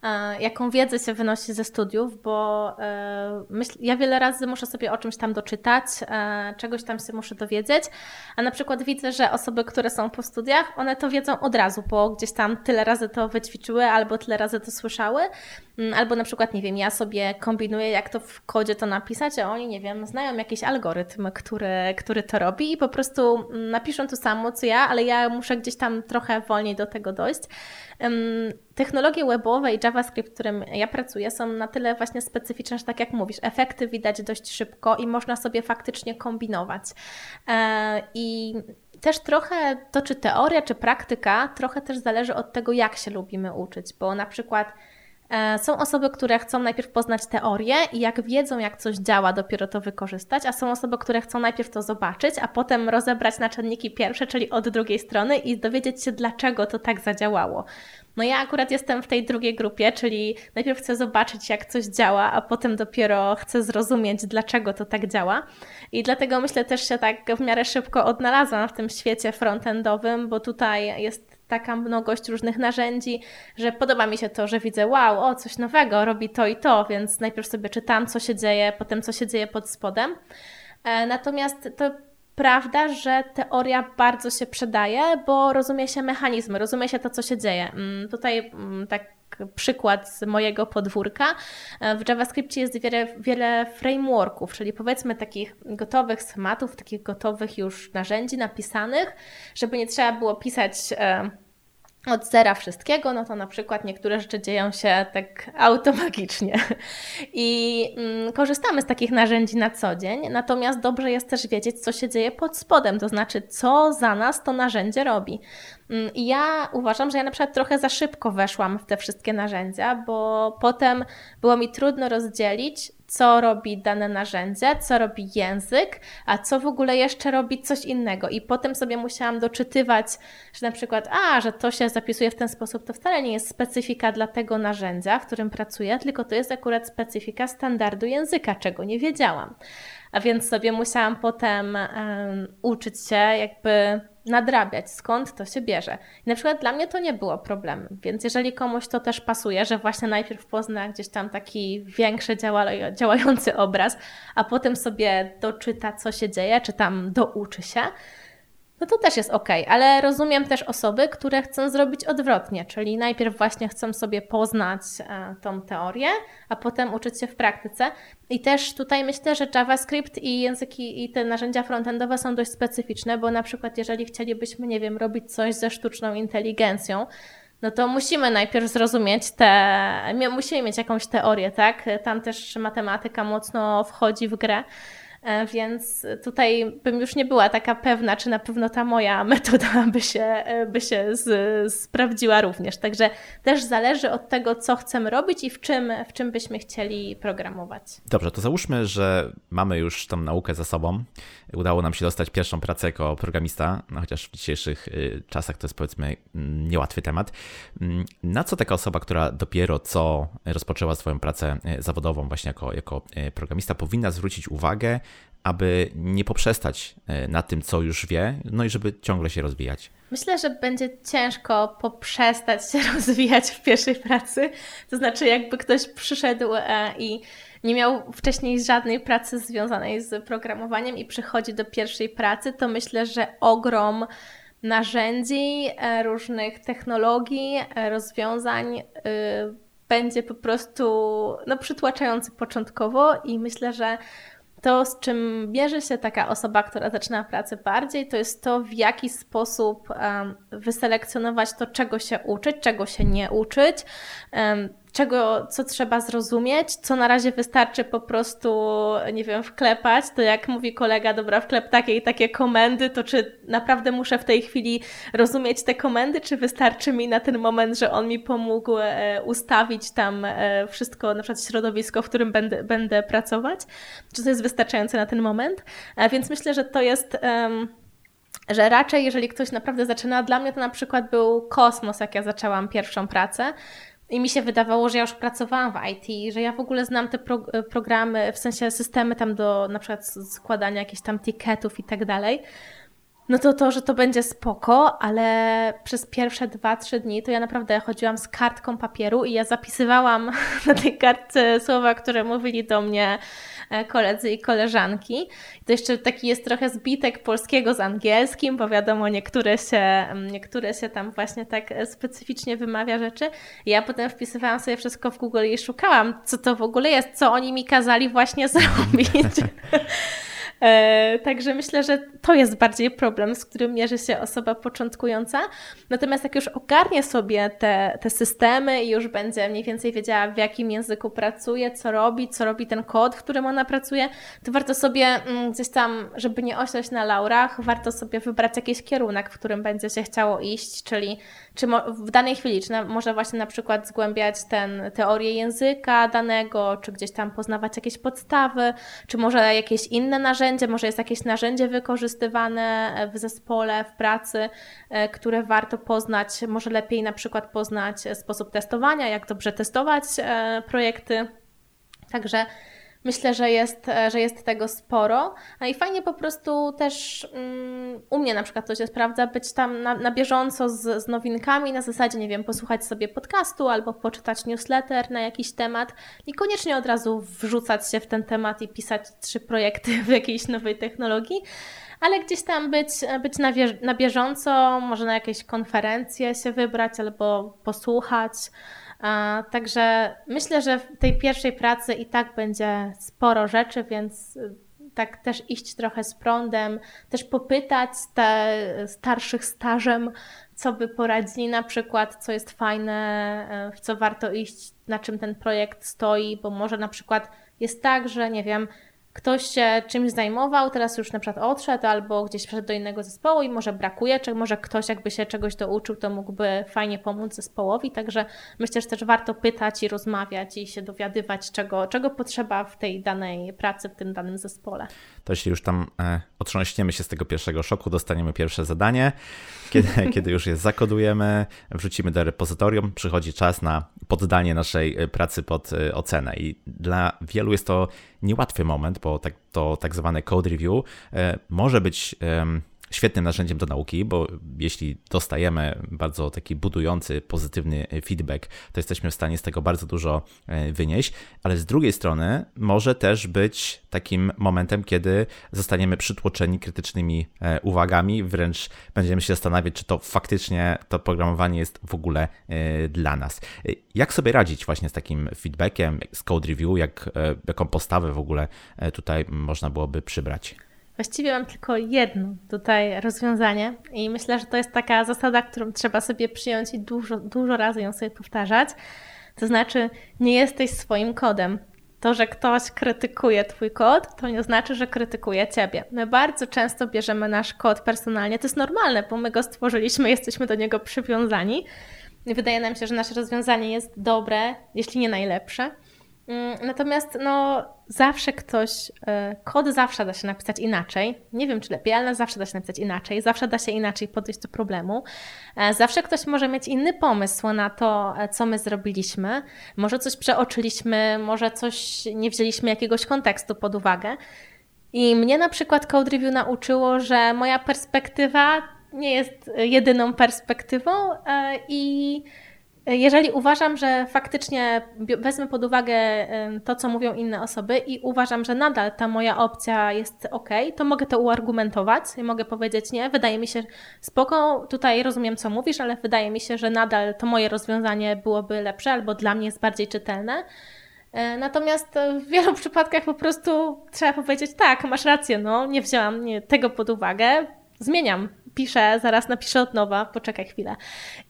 E, jaką wiedzę się wynosi ze studiów, bo e, myśl, ja wiele razy muszę sobie o czymś tam doczytać, e, czegoś tam się muszę dowiedzieć, a na przykład widzę, że osoby, które są po studiach, one to wiedzą od razu, bo gdzieś tam tyle razy to wyćwiczyły albo tyle razy to słyszały, albo na przykład, nie wiem, ja sobie kombinuję, jak to w kodzie to napisać, a oni, nie wiem, znają jakiś algorytm, który, który to robi i po prostu mm, napiszą to samo, co ja, ale ja muszę gdzieś tam trochę wolniej do tego dojść. Technologie webowe i JavaScript, w którym ja pracuję, są na tyle właśnie specyficzne, że tak jak mówisz, efekty widać dość szybko i można sobie faktycznie kombinować. E, I też trochę to, czy teoria, czy praktyka, trochę też zależy od tego, jak się lubimy uczyć, bo na przykład są osoby, które chcą najpierw poznać teorię i jak wiedzą, jak coś działa, dopiero to wykorzystać, a są osoby, które chcą najpierw to zobaczyć, a potem rozebrać na czynniki pierwsze, czyli od drugiej strony i dowiedzieć się, dlaczego to tak zadziałało. No ja akurat jestem w tej drugiej grupie, czyli najpierw chcę zobaczyć, jak coś działa, a potem dopiero chcę zrozumieć, dlaczego to tak działa. I dlatego myślę też się tak w miarę szybko odnalazłam w tym świecie frontendowym, bo tutaj jest taka mnogość różnych narzędzi, że podoba mi się to, że widzę, wow, o, coś nowego, robi to i to, więc najpierw sobie czytam, co się dzieje, potem co się dzieje pod spodem. E, natomiast to prawda, że teoria bardzo się przydaje, bo rozumie się mechanizmy, rozumie się to, co się dzieje. Mm, tutaj mm, tak przykład z mojego podwórka. E, w JavaScriptie jest wiele, wiele frameworków, czyli powiedzmy takich gotowych schematów, takich gotowych już narzędzi napisanych, żeby nie trzeba było pisać e, od zera wszystkiego, no to na przykład niektóre rzeczy dzieją się tak automagicznie i mm, korzystamy z takich narzędzi na co dzień, natomiast dobrze jest też wiedzieć, co się dzieje pod spodem, to znaczy, co za nas to narzędzie robi. Mm, I ja uważam, że ja na przykład trochę za szybko weszłam w te wszystkie narzędzia, bo potem było mi trudno rozdzielić, co robi dane narzędzie, co robi język, a co w ogóle jeszcze robi coś innego. I potem sobie musiałam doczytywać, że na przykład, a, że to się zapisuje w ten sposób, to wcale nie jest specyfika dla tego narzędzia, w którym pracuję, tylko to jest akurat specyfika standardu języka, czego nie wiedziałam. A więc sobie musiałam potem um, uczyć się jakby nadrabiać, skąd to się bierze. I na przykład dla mnie to nie było problemem, więc jeżeli komuś to też pasuje, że właśnie najpierw pozna gdzieś tam taki większy działający obraz, a potem sobie doczyta, co się dzieje, czy tam douczy się, no to też jest ok, ale rozumiem też osoby, które chcą zrobić odwrotnie, czyli najpierw właśnie chcą sobie poznać e, tą teorię, a potem uczyć się w praktyce. I też tutaj myślę, że JavaScript i języki i te narzędzia frontendowe są dość specyficzne, bo na przykład jeżeli chcielibyśmy, nie wiem, robić coś ze sztuczną inteligencją, no to musimy najpierw zrozumieć te, musimy mieć jakąś teorię, tak? Tam też matematyka mocno wchodzi w grę. E, więc tutaj bym już nie była taka pewna, czy na pewno ta moja metoda by się, e, by się z, sprawdziła również. Także też zależy od tego, co chcemy robić i w czym, w czym byśmy chcieli programować. Dobrze, to załóżmy, że mamy już tą naukę za sobą. Udało nam się dostać pierwszą pracę jako programista, no chociaż w dzisiejszych y, czasach to jest powiedzmy mm, niełatwy temat. Mm, na co taka osoba, która dopiero co rozpoczęła swoją pracę y, zawodową właśnie jako, jako y, programista, powinna zwrócić uwagę, aby nie poprzestać e, na tym, co już wie, no i żeby ciągle się rozwijać? Myślę, że będzie ciężko poprzestać się rozwijać w pierwszej pracy. To znaczy, jakby ktoś przyszedł e, i nie miał wcześniej żadnej pracy związanej z programowaniem i przychodzi do pierwszej pracy, to myślę, że ogrom narzędzi, e, różnych technologii, rozwiązań będzie po prostu no, przytłaczający początkowo i myślę, że to, z czym bierze się taka osoba, która zaczyna pracę bardziej, to jest to, w jaki sposób wyselekcjonować to, czego się uczyć, czego się nie uczyć, czego, co trzeba zrozumieć, co na razie wystarczy po prostu, nie wiem, wklepać, to jak mówi kolega, dobra, wklep takie i takie komendy, to czy naprawdę muszę w tej chwili rozumieć te komendy, czy wystarczy mi na ten moment, że on mi pomógł e, ustawić tam e, wszystko, na przykład środowisko, w którym będę, będę pracować, czy to jest wystarczające na ten moment, więc myślę, że to jest... że raczej, jeżeli ktoś naprawdę zaczyna, dla mnie to na przykład był kosmos, jak ja zaczęłam pierwszą pracę, i mi się wydawało, że ja już pracowałam w IT, że ja w ogóle znam te pro, programy, w sensie systemy tam do na przykład składania jakichś tam ticketów i tak dalej. No to to, że to będzie spoko, ale przez pierwsze dwa, trzy dni to ja naprawdę chodziłam z kartką papieru i ja zapisywałam na tej kartce słowa, które mówili do mnie E, koledzy i koleżanki. To jeszcze taki jest trochę zbitek polskiego z angielskim, bo wiadomo, niektóre się, mm, niektóre się tam właśnie tak specyficznie wymawia rzeczy. Ja potem wpisywałam sobie wszystko w Google i szukałam, co to w ogóle jest, co oni mi kazali właśnie zrobić. E, także myślę, że to jest bardziej problem, z którym mierzy się osoba początkująca. Natomiast jak już ogarnie sobie te, te systemy i już będzie mniej więcej wiedziała, w jakim języku pracuje, co robi, co robi ten kod, w którym ona pracuje, to warto sobie mm, gdzieś tam, żeby nie osiąść na laurach, warto sobie wybrać jakiś kierunek, w którym będzie się chciało iść, czyli czy w danej chwili, czy na, może właśnie na przykład zgłębiać ten teorię języka danego, czy gdzieś tam poznawać jakieś podstawy, czy może jakieś inne narzędzie, może jest jakieś narzędzie wykorzystywane w zespole, w pracy, e, które warto poznać, może lepiej na przykład poznać sposób testowania, jak dobrze testować e, projekty. Także Myślę, że jest, e, że jest tego sporo. I fajnie po prostu też um, u mnie na przykład to się sprawdza, być tam na, na bieżąco z, z nowinkami, na zasadzie, nie wiem, posłuchać sobie podcastu albo poczytać newsletter na jakiś temat. Niekoniecznie od razu wrzucać się w ten temat i pisać trzy projekty w jakiejś nowej technologii ale gdzieś tam być, być na, na bieżąco, może na jakieś konferencje się wybrać albo posłuchać. Także myślę, że w tej pierwszej pracy i tak będzie sporo rzeczy, więc y, tak też iść trochę z prądem, też popytać te starszych stażem, co by poradzili na przykład, co jest fajne, y, w co warto iść, na czym ten projekt stoi, bo może na przykład jest tak, że nie wiem, ktoś się czymś zajmował, teraz już na przykład odszedł albo gdzieś przeszedł do innego zespołu i może brakuje, czy może ktoś jakby się czegoś douczył, to mógłby fajnie pomóc zespołowi, także myślę, że też warto pytać i rozmawiać i się dowiadywać, czego, czego potrzeba w tej danej pracy, w tym danym zespole. To jeśli już tam e, otrząśniemy się z tego pierwszego szoku, dostaniemy pierwsze zadanie, kiedy, kiedy już je zakodujemy, wrzucimy do repozytorium, przychodzi czas na poddanie naszej pracy pod e, ocenę. I dla wielu jest to niełatwy moment, bo tak, to tak zwane code review e, może być świetnym narzędziem do nauki, bo jeśli dostajemy bardzo taki budujący, pozytywny feedback, to jesteśmy w stanie z tego bardzo dużo e, wynieść, ale z drugiej strony może też być takim momentem, kiedy zostaniemy przytłoczeni krytycznymi e, uwagami, wręcz będziemy się zastanawiać, czy to faktycznie to programowanie jest w ogóle e, dla nas. Jak sobie radzić właśnie z takim feedbackiem, z code review, jak, jaką postawę w ogóle tutaj można byłoby przybrać? Właściwie mam tylko jedno tutaj rozwiązanie i myślę, że to jest taka zasada, którą trzeba sobie przyjąć i dużo, dużo razy ją sobie powtarzać. To znaczy, nie jesteś swoim kodem. To, że ktoś krytykuje Twój kod, to nie znaczy, że krytykuje Ciebie. My bardzo często bierzemy nasz kod personalnie. To jest normalne, bo my go stworzyliśmy, jesteśmy do niego przywiązani. Wydaje nam się, że nasze rozwiązanie jest dobre, jeśli nie najlepsze. Mm, natomiast no, zawsze ktoś, e, kod zawsze da się napisać inaczej. Nie wiem czy lepiej, ale zawsze da się napisać inaczej. Zawsze da się inaczej podejść do problemu. E, zawsze ktoś może mieć inny pomysł na to, e, co my zrobiliśmy. Może coś przeoczyliśmy, może coś nie wzięliśmy jakiegoś kontekstu pod uwagę. I mnie na przykład Code Review nauczyło, że moja perspektywa nie jest jedyną perspektywą i jeżeli uważam, że faktycznie wezmę pod uwagę to, co mówią inne osoby i uważam, że nadal ta moja opcja jest ok, to mogę to uargumentować i mogę powiedzieć nie, wydaje mi się spoko, tutaj rozumiem, co mówisz, ale wydaje mi się, że nadal to moje rozwiązanie byłoby lepsze albo dla mnie jest bardziej czytelne. E, natomiast w wielu przypadkach po prostu trzeba powiedzieć tak, masz rację, no nie wzięłam tego pod uwagę, zmieniam, piszę, zaraz napiszę od nowa, poczekaj chwilę.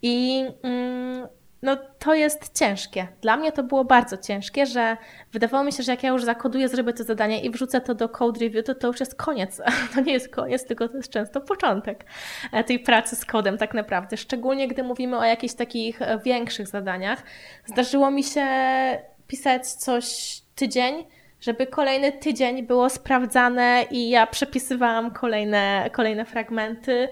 I mm, no to jest ciężkie. Dla mnie to było bardzo ciężkie, że wydawało mi się, że jak ja już zakoduję, zrobię to zadanie i wrzucę to do code review, to to już jest koniec. To nie jest koniec, tylko to jest często początek e, tej pracy z kodem tak naprawdę. Szczególnie gdy mówimy o jakichś takich e, większych zadaniach. Zdarzyło mi się pisać coś tydzień, żeby kolejny tydzień było sprawdzane i ja przepisywałam kolejne, kolejne fragmenty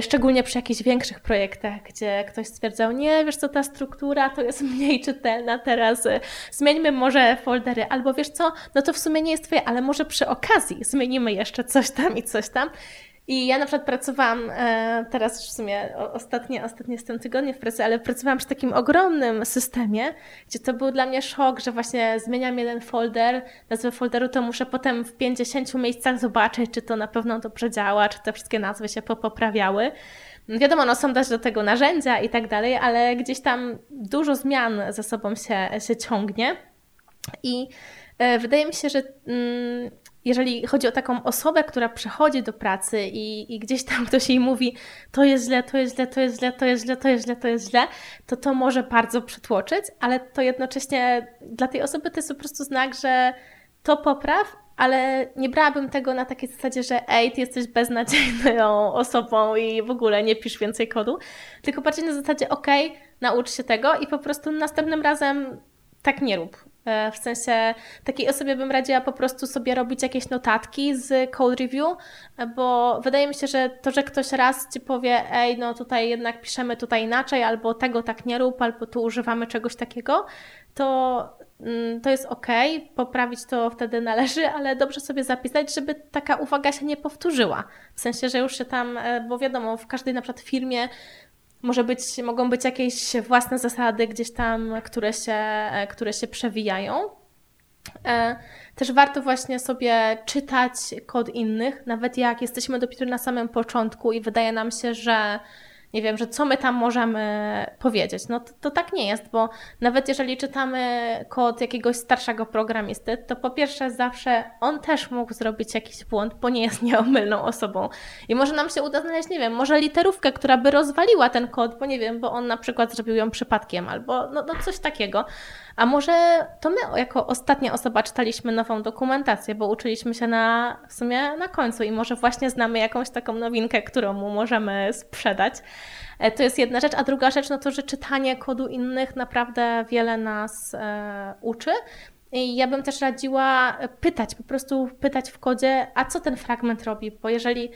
szczególnie przy jakichś większych projektach, gdzie ktoś stwierdzał, nie, wiesz co, ta struktura to jest mniej czytelna teraz, e, zmieńmy może foldery, albo wiesz co, no to w sumie nie jest twoje, ale może przy okazji zmienimy jeszcze coś tam i coś tam. I ja na przykład pracowałam, e, teraz w sumie ostatnie, ostatnie z tym tygodnie w pracy, ale pracowałam przy takim ogromnym systemie, gdzie to był dla mnie szok, że właśnie zmieniam jeden folder, nazwę folderu, to muszę potem w 50 miejscach zobaczyć, czy to na pewno dobrze działa, czy te wszystkie nazwy się poprawiały. Wiadomo, no są też do tego narzędzia i tak dalej, ale gdzieś tam dużo zmian ze sobą się, się ciągnie. I e, wydaje mi się, że mm, jeżeli chodzi o taką osobę, która przychodzi do pracy i, i, gdzieś tam ktoś jej mówi, to jest źle, to jest źle, to jest źle, to jest źle, to jest źle, to jest źle, to to może bardzo przytłoczyć, ale to jednocześnie dla tej osoby to jest po prostu znak, że to popraw, ale nie brałabym tego na takiej zasadzie, że ej, ty jesteś beznadziejną osobą i w ogóle nie pisz więcej kodu, tylko bardziej na zasadzie, okej, okay, naucz się tego i po prostu następnym razem tak nie rób. E, w sensie takiej osobie bym radziła po prostu sobie robić jakieś notatki z code review, e, bo wydaje mi się, że to, że ktoś raz ci powie, ej, no tutaj jednak piszemy tutaj inaczej, albo tego tak nie rób, albo tu używamy czegoś takiego, to, mm, to jest ok, poprawić to wtedy należy, ale dobrze sobie zapisać, żeby taka uwaga się nie powtórzyła. W sensie, że już się tam, e, bo wiadomo, w każdej na przykład firmie może być, mogą być jakieś własne zasady gdzieś tam, które się, które się przewijają. E, też warto właśnie sobie czytać kod innych, nawet jak jesteśmy dopiero na samym początku i wydaje nam się, że nie wiem, że co my tam możemy powiedzieć. No to, to tak nie jest, bo nawet jeżeli czytamy kod jakiegoś starszego programisty, to po pierwsze zawsze on też mógł zrobić jakiś błąd, bo nie jest nieomylną osobą. I może nam się uda znaleźć, nie wiem, może literówkę, która by rozwaliła ten kod, bo nie wiem, bo on na przykład zrobił ją przypadkiem, albo no, no coś takiego. A może to my jako ostatnia osoba czytaliśmy nową dokumentację, bo uczyliśmy się na, w sumie na końcu i może właśnie znamy jakąś taką nowinkę, którą mu możemy sprzedać. E, to jest jedna rzecz, a druga rzecz, no to, że czytanie kodu innych naprawdę wiele nas e, uczy. I ja bym też radziła pytać, po prostu pytać w kodzie, a co ten fragment robi, bo jeżeli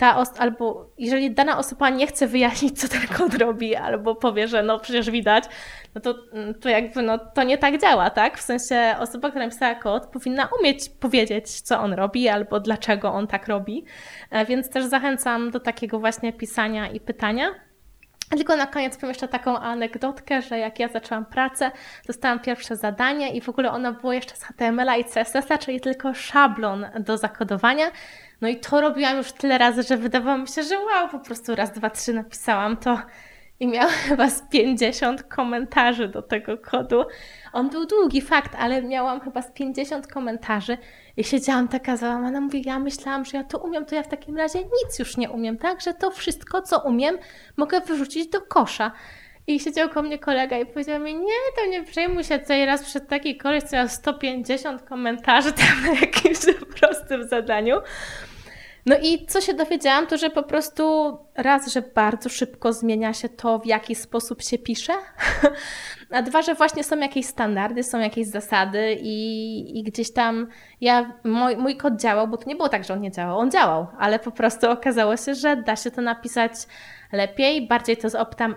ta albo jeżeli dana osoba nie chce wyjaśnić, co ten kod robi, albo powie, że no przecież widać, no to, mm, to jakby no, to nie tak działa, tak? W sensie osoba, która napisała kod, powinna umieć powiedzieć, co on robi, albo dlaczego on tak robi. E, więc też zachęcam do takiego właśnie pisania i pytania. Tylko na koniec powiem jeszcze taką anegdotkę, że jak ja zaczęłam pracę, dostałam pierwsze zadanie i w ogóle ono było jeszcze z HTML-a i CSS-a, czyli tylko szablon do zakodowania. No i to robiłam już tyle razy, że wydawało mi się, że wow, po prostu raz, dwa, trzy napisałam to i miałam chyba z 50 komentarzy do tego kodu. On był długi, fakt, ale miałam chyba z 50 komentarzy i siedziałam taka załamana. Mówię, ja myślałam, że ja to umiem, to ja w takim razie nic już nie umiem, tak? Że to wszystko, co umiem, mogę wyrzucić do kosza. I siedział koło mnie kolega i powiedział mi, nie, to nie przejmuj się, tutaj raz przed taki koleś, co miał 150 komentarzy tam na jakimś prostym zadaniu. No i co się dowiedziałam, to że po prostu raz, że bardzo szybko zmienia się to, w jaki sposób się pisze, a dwa, że właśnie są jakieś standardy, są jakieś zasady i, i gdzieś tam ja, mój, mój kod działał, bo to nie było tak, że on nie działał, on działał, ale po prostu okazało się, że da się to napisać lepiej, bardziej to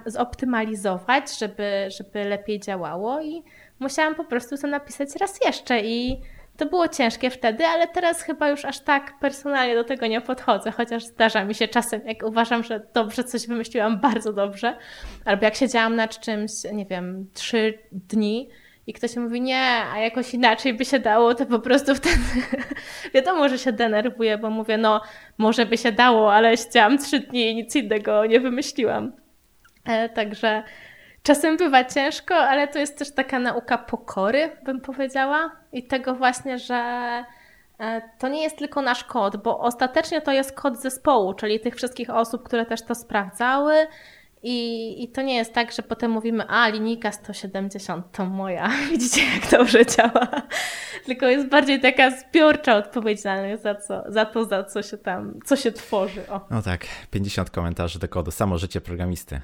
zoptymalizować, żeby, żeby lepiej działało i musiałam po prostu to napisać raz jeszcze i to było ciężkie wtedy, ale teraz chyba już aż tak personalnie do tego nie podchodzę, chociaż zdarza mi się czasem, jak uważam, że dobrze coś wymyśliłam, bardzo dobrze, albo jak siedziałam nad czymś, nie wiem, trzy dni i ktoś mówi nie, a jakoś inaczej by się dało, to po prostu wtedy wiadomo, że się denerwuję, bo mówię, no może by się dało, ale siedziałam trzy dni i nic innego nie wymyśliłam. E, także Czasem bywa ciężko, ale to jest też taka nauka pokory, bym powiedziała, i tego właśnie, że e, to nie jest tylko nasz kod, bo ostatecznie to jest kod zespołu, czyli tych wszystkich osób, które też to sprawdzały. I, I to nie jest tak, że potem mówimy, a linijka 170 to moja. Widzicie, jak dobrze działa. Tylko jest bardziej taka zbiorcza odpowiedzialność za, co, za to, za co się tam, co się tworzy. O. No tak, 50 komentarzy do kodu, samo życie programisty.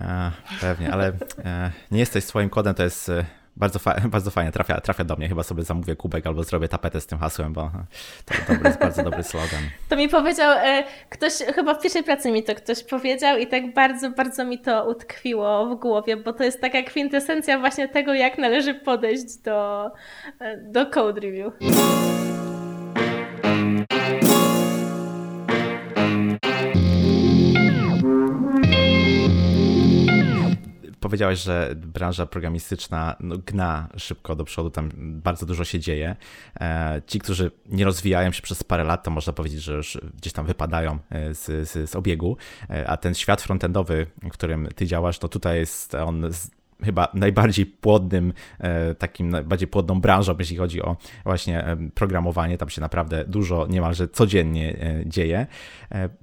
E, pewnie, ale e, nie jesteś swoim kodem, to jest e, bardzo, fa bardzo fajnie, trafia, trafia do mnie. Chyba sobie zamówię kubek albo zrobię tapetę z tym hasłem, bo to dobry, jest bardzo dobry slogan. To mi powiedział ktoś, chyba w pierwszej pracy mi to ktoś powiedział i tak bardzo, bardzo mi to utkwiło w głowie, bo to jest taka kwintesencja właśnie tego, jak należy podejść do, do code review. Powiedziałeś, że branża programistyczna no, gna szybko do przodu, tam bardzo dużo się dzieje. E, ci, którzy nie rozwijają się przez parę lat, to można powiedzieć, że już gdzieś tam wypadają e, z, z, z obiegu, e, a ten świat frontendowy, w którym ty działasz, to tutaj jest on chyba najbardziej płodnym, e, takim najbardziej płodną branżą, jeśli chodzi o właśnie e, programowanie. Tam się naprawdę dużo niemalże codziennie e, dzieje.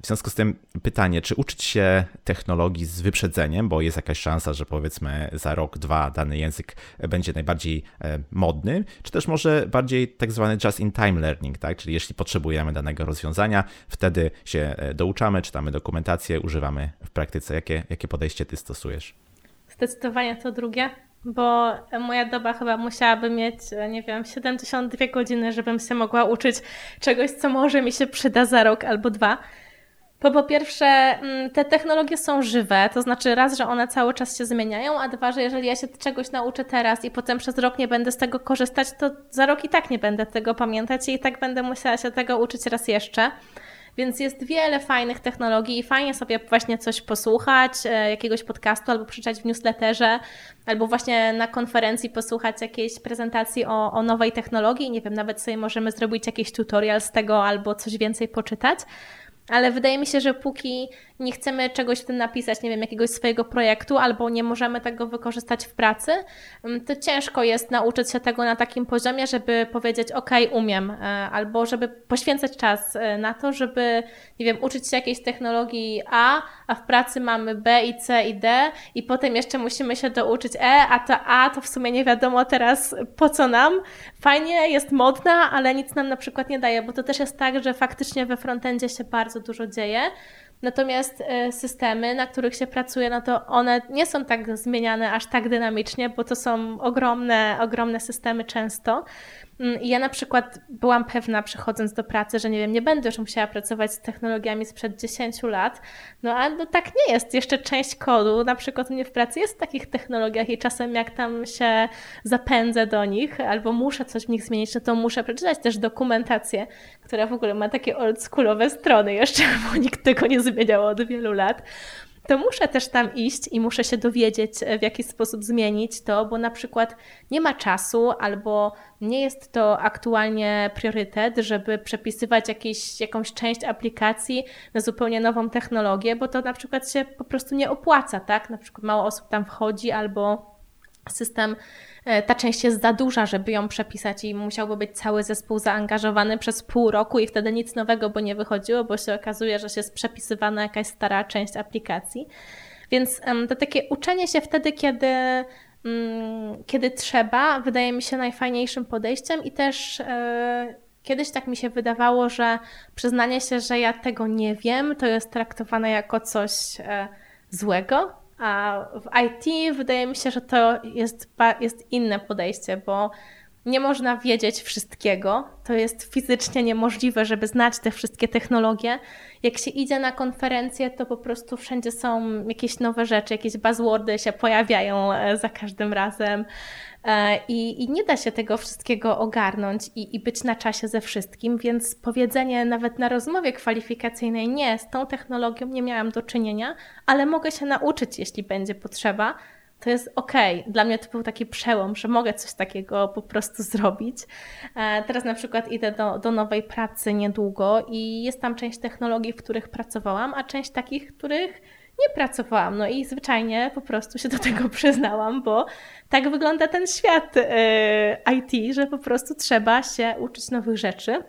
W związku z tym pytanie, czy uczyć się technologii z wyprzedzeniem, bo jest jakaś szansa, że powiedzmy za rok, dwa dany język będzie najbardziej modny, czy też może bardziej tak zwany just-in-time learning, tak? Czyli jeśli potrzebujemy danego rozwiązania, wtedy się douczamy, czytamy dokumentację, używamy w praktyce. Jakie, jakie podejście ty stosujesz? Zdecydowanie to drugie, bo moja doba chyba musiałaby mieć, nie wiem, 72 godziny, żebym się mogła uczyć czegoś, co może mi się przyda za rok albo dwa. Bo po pierwsze, mm, te technologie są żywe, to znaczy raz, że one cały czas się zmieniają, a dwa, że jeżeli ja się czegoś nauczę teraz i potem przez rok nie będę z tego korzystać, to za rok i tak nie będę tego pamiętać i tak będę musiała się tego uczyć raz jeszcze. Więc jest wiele fajnych technologii i fajnie sobie właśnie coś posłuchać, e, jakiegoś podcastu albo przeczytać w newsletterze, albo właśnie na konferencji posłuchać jakiejś prezentacji o, o nowej technologii. Nie wiem, nawet sobie możemy zrobić jakiś tutorial z tego albo coś więcej poczytać ale wydaje mi się, że póki nie chcemy czegoś w tym napisać, nie wiem, jakiegoś swojego projektu, albo nie możemy tego wykorzystać w pracy, mm, to ciężko jest nauczyć się tego na takim poziomie, żeby powiedzieć, OK, umiem, e, albo żeby poświęcać czas e, na to, żeby, nie wiem, uczyć się jakiejś technologii A, a w pracy mamy B i C i D, i potem jeszcze musimy się douczyć E, a to A to w sumie nie wiadomo teraz po co nam. Fajnie, jest modna, ale nic nam na przykład nie daje, bo to też jest tak, że faktycznie we frontendzie się bardzo dużo dzieje. Natomiast e, systemy, na których się pracuje, no to one nie są tak zmieniane aż tak dynamicznie, bo to są ogromne, ogromne systemy często. Mm, ja na przykład byłam pewna, przychodząc do pracy, że nie wiem, nie będę już musiała pracować z technologiami sprzed 10 lat. No a no, tak nie jest. Jeszcze część kodu, na przykład u mnie w pracy jest w takich technologiach i czasem jak tam się zapędzę do nich albo muszę coś w nich zmienić, no to muszę przeczytać też dokumentację, która w ogóle ma takie oldschoolowe strony jeszcze, bo nikt tego nie zmieniał od wielu lat to muszę też tam iść i muszę się dowiedzieć, e, w jaki sposób zmienić to, bo na przykład nie ma czasu albo nie jest to aktualnie priorytet, żeby przepisywać jakieś, jakąś część aplikacji na zupełnie nową technologię, bo to na przykład się po prostu nie opłaca, tak? Na przykład mało osób tam wchodzi albo system ta część jest za duża, żeby ją przepisać i musiałby być cały zespół zaangażowany przez pół roku i wtedy nic nowego by nie wychodziło, bo się okazuje, że jest przepisywana jakaś stara część aplikacji. Więc to takie uczenie się wtedy, kiedy, mm, kiedy trzeba, wydaje mi się najfajniejszym podejściem i też e, kiedyś tak mi się wydawało, że przyznanie się, że ja tego nie wiem, to jest traktowane jako coś e, złego, a w IT wydaje mi się, że to jest, jest inne podejście, bo nie można wiedzieć wszystkiego. To jest fizycznie niemożliwe, żeby znać te wszystkie technologie. Jak się idzie na konferencję, to po prostu wszędzie są jakieś nowe rzeczy, jakieś buzzwordy się pojawiają e, za każdym razem. E, I, I, nie da się tego wszystkiego ogarnąć i, i być na czasie ze wszystkim, więc powiedzenie nawet na rozmowie kwalifikacyjnej nie, z tą technologią nie miałam do czynienia, ale mogę się nauczyć, jeśli będzie potrzeba, to jest ok. Dla mnie to był taki przełom, że mogę coś takiego po prostu zrobić. E, teraz na przykład idę do, do nowej pracy niedługo i jest tam część technologii, w których pracowałam, a część takich, w których nie pracowałam. No i zwyczajnie po prostu się do tego przyznałam, bo tak wygląda ten świat e, IT, że po prostu trzeba się uczyć nowych rzeczy.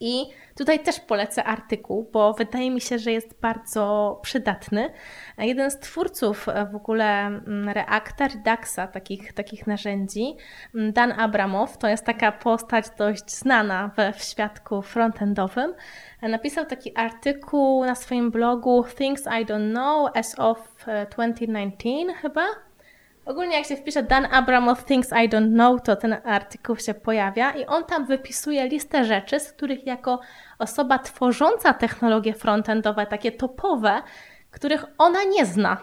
I tutaj też polecę artykuł, bo wydaje mi się, że jest bardzo przydatny. Jeden z twórców w ogóle mm, Reacta, Reduxa, takich, takich narzędzi, mm, Dan Abramow, to jest taka postać dość znana w świadku frontendowym, napisał taki artykuł na swoim blogu Things I Don't Know as of 2019 e, chyba. Ogólnie jak się wpisze Dan Abramow Things I Don't Know, to ten artykuł się pojawia i on tam wypisuje listę rzeczy, z których jako osoba tworząca technologie frontendowe, takie topowe, których ona nie zna.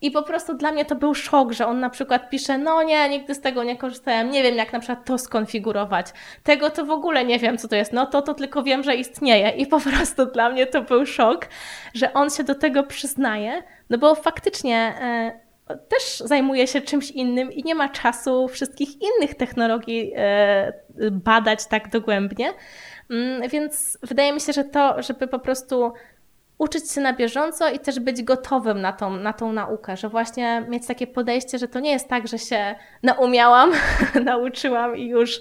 I po prostu dla mnie to był szok, że on na przykład pisze, no nie, nigdy z tego nie korzystałem, nie wiem jak na przykład to skonfigurować. Tego to w ogóle nie wiem, co to jest. No to to tylko wiem, że istnieje. I po prostu dla mnie to był szok, że on się do tego przyznaje, no bo faktycznie e, też zajmuje się czymś innym i nie ma czasu wszystkich innych technologii e, badać tak dogłębnie. Mm, więc wydaje mi się, że to, żeby po prostu uczyć się na bieżąco i też być gotowym na tą, na tą naukę, że właśnie mieć takie podejście, że to nie jest tak, że się naumiałam, nauczyłam i już,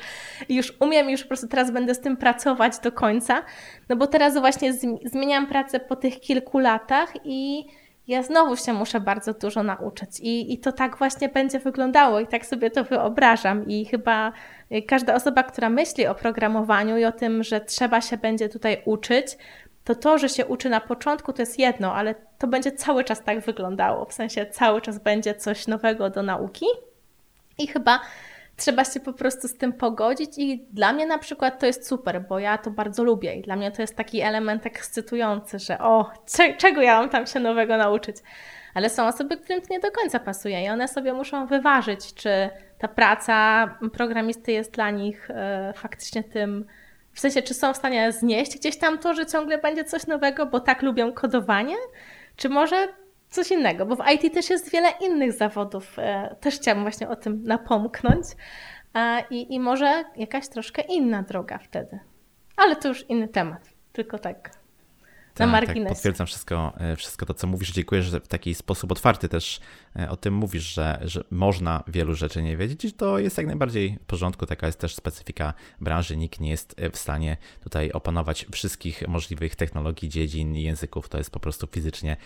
już umiem, już po prostu teraz będę z tym pracować do końca, no bo teraz właśnie zmieniam pracę po tych kilku latach i ja znowu się muszę bardzo dużo nauczyć I, i to tak właśnie będzie wyglądało i tak sobie to wyobrażam i chyba każda osoba, która myśli o programowaniu i o tym, że trzeba się będzie tutaj uczyć, to to, że się uczy na początku, to jest jedno, ale to będzie cały czas tak wyglądało. W sensie cały czas będzie coś nowego do nauki i chyba trzeba się po prostu z tym pogodzić i dla mnie na przykład to jest super, bo ja to bardzo lubię i dla mnie to jest taki element ekscytujący, że o, czego ja mam tam się nowego nauczyć. Ale są osoby, którym to nie do końca pasuje i one sobie muszą wyważyć, czy ta praca programisty jest dla nich e, faktycznie tym w sensie, czy są w stanie znieść gdzieś tam to, że ciągle będzie coś nowego, bo tak lubią kodowanie? Czy może coś innego? Bo w IT też jest wiele innych zawodów. E, też chciałabym właśnie o tym napomknąć. I, I może jakaś troszkę inna droga wtedy. Ale to już inny temat. Tylko tak tak, marginesie. Tak, potwierdzam wszystko, e, wszystko to, co mówisz. Dziękuję, że w taki sposób otwarty też e, o tym mówisz, że, że można wielu rzeczy nie wiedzieć i to jest jak najbardziej w porządku. Taka jest też specyfika branży. Nikt nie jest w stanie tutaj opanować wszystkich możliwych technologii, dziedzin i języków. To jest po prostu fizycznie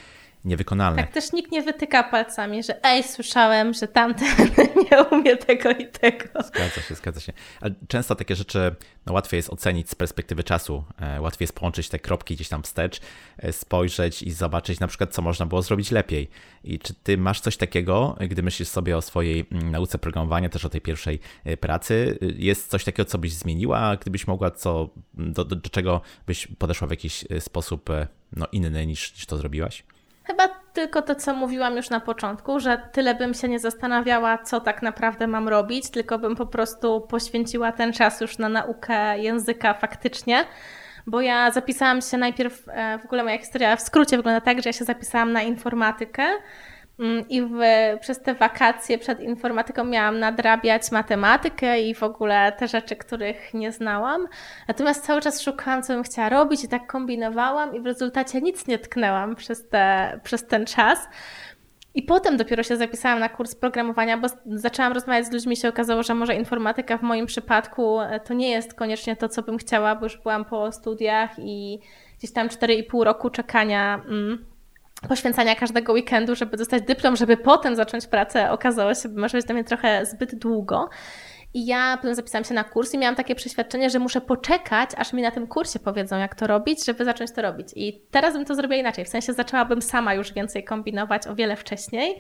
niewykonalne. Tak też nikt nie wytyka palcami, że ej, słyszałem, że tamten nie umie tego i tego. Zgadza się, zgadza się. Ale często takie rzeczy no, łatwiej jest ocenić z perspektywy czasu. E, łatwiej jest połączyć te kropki gdzieś tam wstecz, e, spojrzeć i zobaczyć na przykład, co można było zrobić lepiej. I czy ty masz coś takiego, gdy myślisz sobie o swojej mm, nauce programowania, też o tej pierwszej e, pracy? Jest coś takiego, co byś zmieniła, gdybyś mogła, co, do, do, do czego byś podeszła w jakiś sposób no, inny niż, niż to zrobiłaś? Chyba tylko to, co mówiłam już na początku, że tyle bym się nie zastanawiała, co tak naprawdę mam robić, tylko bym po prostu poświęciła ten czas już na naukę języka faktycznie. Bo ja zapisałam się najpierw, e, w ogóle moja historia w skrócie wygląda tak, że ja się zapisałam na informatykę I w, przez te wakacje przed informatyką miałam nadrabiać matematykę i w ogóle te rzeczy, których nie znałam. Natomiast cały czas szukałam, co bym chciała robić i tak kombinowałam i w rezultacie nic nie tknęłam przez, te, przez ten czas. I potem dopiero się zapisałam na kurs programowania, bo zaczęłam rozmawiać z ludźmi, się okazało, że może informatyka w moim przypadku e, to nie jest koniecznie to, co bym chciała, bo już byłam po studiach i gdzieś tam 4,5 roku czekania. Mm, poświęcania każdego weekendu, żeby dostać dyplom, żeby potem zacząć pracę, okazało się, może być dla mnie trochę zbyt długo. I ja potem zapisałam się na kurs i miałam takie przeświadczenie, że muszę poczekać, aż mi na tym kursie powiedzą, jak to robić, żeby zacząć to robić. I teraz bym to zrobiła inaczej. W sensie zaczęłabym sama już więcej kombinować o wiele wcześniej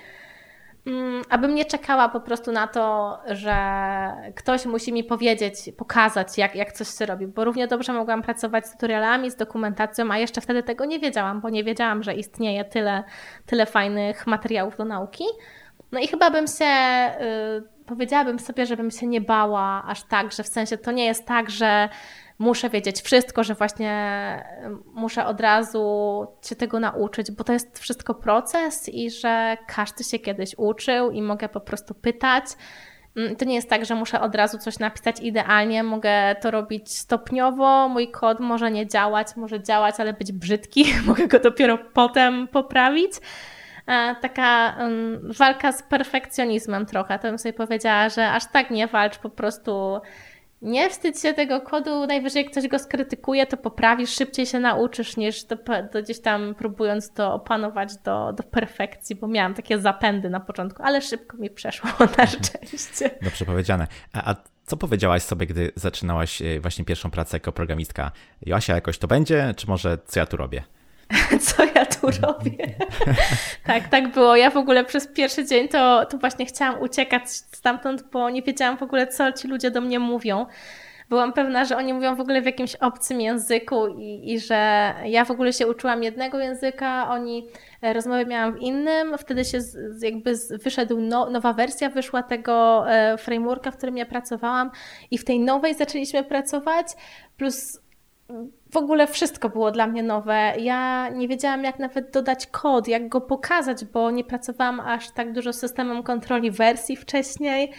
abym nie czekała po prostu na to, że ktoś musi mi powiedzieć, pokazać, jak, jak coś się robi, bo równie dobrze mogłam pracować z tutorialami, z dokumentacją, a jeszcze wtedy tego nie wiedziałam, bo nie wiedziałam, że istnieje tyle, tyle fajnych materiałów do nauki. No i chyba bym się, yy, powiedziałabym sobie, żebym się nie bała aż tak, że w sensie to nie jest tak, że muszę wiedzieć wszystko, że właśnie muszę od razu się tego nauczyć, bo to jest wszystko proces i że każdy się kiedyś uczył i mogę po prostu pytać. Mm, to nie jest tak, że muszę od razu coś napisać idealnie, mogę to robić stopniowo. Mój kod może nie działać, może działać, ale być brzydki, mogę go dopiero potem poprawić. E, taka walka z perfekcjonizmem trochę, to bym sobie powiedziała, że aż tak nie walcz, po prostu nie wstydź się tego kodu, najwyżej jak ktoś go skrytykuje, to poprawisz, szybciej się nauczysz niż to gdzieś tam próbując to opanować do, do perfekcji, bo miałam takie zapędy na początku, ale szybko mi przeszło na szczęście. Dobrze powiedziane. A, a co powiedziałaś sobie, gdy zaczynałaś e, właśnie pierwszą pracę jako programistka? Joasia, jakoś to będzie, czy może co ja tu robię? co ja tak, tak było. Ja w ogóle przez pierwszy dzień to, to właśnie chciałam uciekać stamtąd, bo nie wiedziałam w ogóle, co ci ludzie do mnie mówią. Byłam pewna, że oni mówią w ogóle w jakimś obcym języku i, i że ja w ogóle się uczyłam jednego języka, oni e, rozmowy miałam w innym. Wtedy się z, jakby z, wyszedł no, nowa wersja, wyszła tego e, frameworka, w którym ja pracowałam i w tej nowej zaczęliśmy pracować, plus w ogóle wszystko było dla mnie nowe. Ja nie wiedziałam, jak nawet dodać kod, jak go pokazać, bo nie pracowałam aż tak dużo z systemem kontroli wersji wcześniej.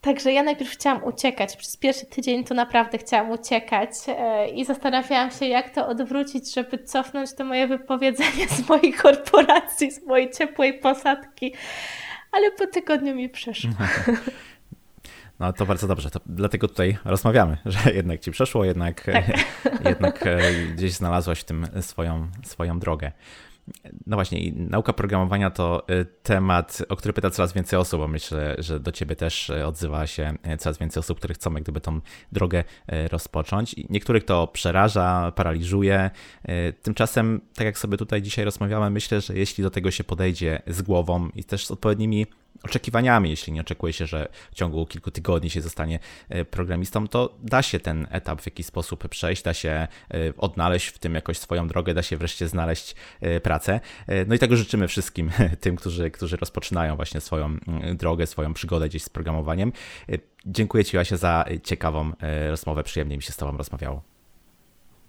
Także ja najpierw chciałam uciekać. Przez pierwszy tydzień to naprawdę chciałam uciekać e, i zastanawiałam się, jak to odwrócić, żeby cofnąć to moje wypowiedzenie z mojej korporacji, z mojej ciepłej posadki. Ale po tygodniu mi przeszło. No to bardzo dobrze, to dlatego tutaj rozmawiamy, że jednak ci przeszło, jednak, tak. jednak e, gdzieś znalazłaś w tym swoją, swoją drogę. No właśnie, nauka programowania to e, temat, o który pyta coraz więcej osób, bo myślę, że do ciebie też e, odzywa się coraz więcej osób, które chcą jak gdyby tą drogę rozpocząć. Niektórych to przeraża, paraliżuje. Tymczasem, tak jak sobie tutaj dzisiaj rozmawiamy, myślę, że jeśli do tego się podejdzie z głową i też z odpowiednimi oczekiwaniami, jeśli nie oczekuje się, że w ciągu kilku tygodni się zostanie e, programistą, to da się ten etap w jakiś sposób przejść, da się e, odnaleźć w tym jakoś swoją drogę, da się wreszcie znaleźć e, pracę. No i tego życzymy wszystkim tym, którzy, którzy rozpoczynają właśnie swoją mm, drogę, swoją przygodę gdzieś z programowaniem. Dziękuję Ci, Asia, za ciekawą rozmowę. Przyjemnie mi się z Tobą rozmawiało.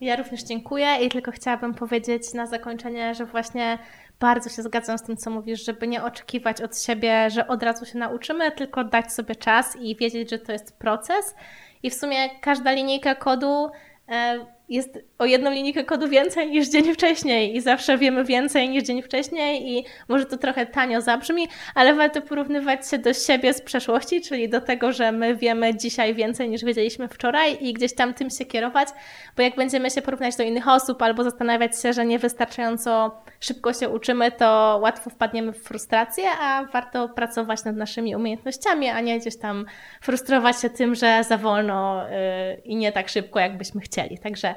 Ja również dziękuję i tylko chciałabym powiedzieć na zakończenie, że właśnie bardzo się zgadzam z tym, co mówisz, żeby nie oczekiwać od siebie, że od razu się nauczymy, tylko dać sobie czas i wiedzieć, że to jest proces. I w sumie każda linijka kodu e, jest o jedną linijkę kodu więcej niż dzień wcześniej i zawsze wiemy więcej niż dzień wcześniej i może to trochę tanio zabrzmi, ale warto porównywać się do siebie z przeszłości, czyli do tego, że my wiemy dzisiaj więcej niż wiedzieliśmy wczoraj i gdzieś tam tym się kierować, bo jak będziemy się porównać do innych osób albo zastanawiać się, że niewystarczająco szybko się uczymy, to łatwo wpadniemy w frustrację, a warto pracować nad naszymi umiejętnościami, a nie gdzieś tam frustrować się tym, że za wolno yy, i nie tak szybko, jakbyśmy chcieli. Także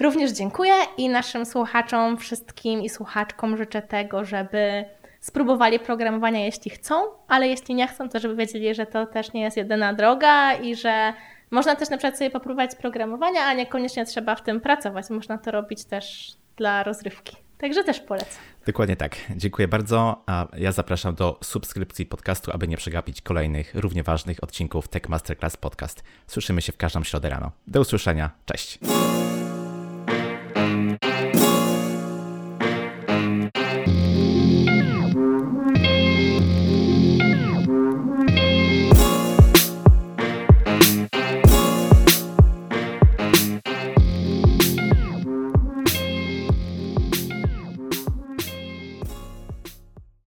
również dziękuję i naszym słuchaczom, wszystkim i słuchaczkom życzę tego, żeby spróbowali programowania, jeśli chcą, ale jeśli nie chcą, to żeby wiedzieli, że to też nie jest jedyna droga i że można też na przykład sobie popróbować programowania, a niekoniecznie trzeba w tym pracować. Można to robić też dla rozrywki. Także też polecam. Dokładnie tak. Dziękuję bardzo. A ja zapraszam do subskrypcji podcastu, aby nie przegapić kolejnych równie ważnych odcinków Tech Masterclass Podcast. Słyszymy się w każdą środę rano. Do usłyszenia. Cześć.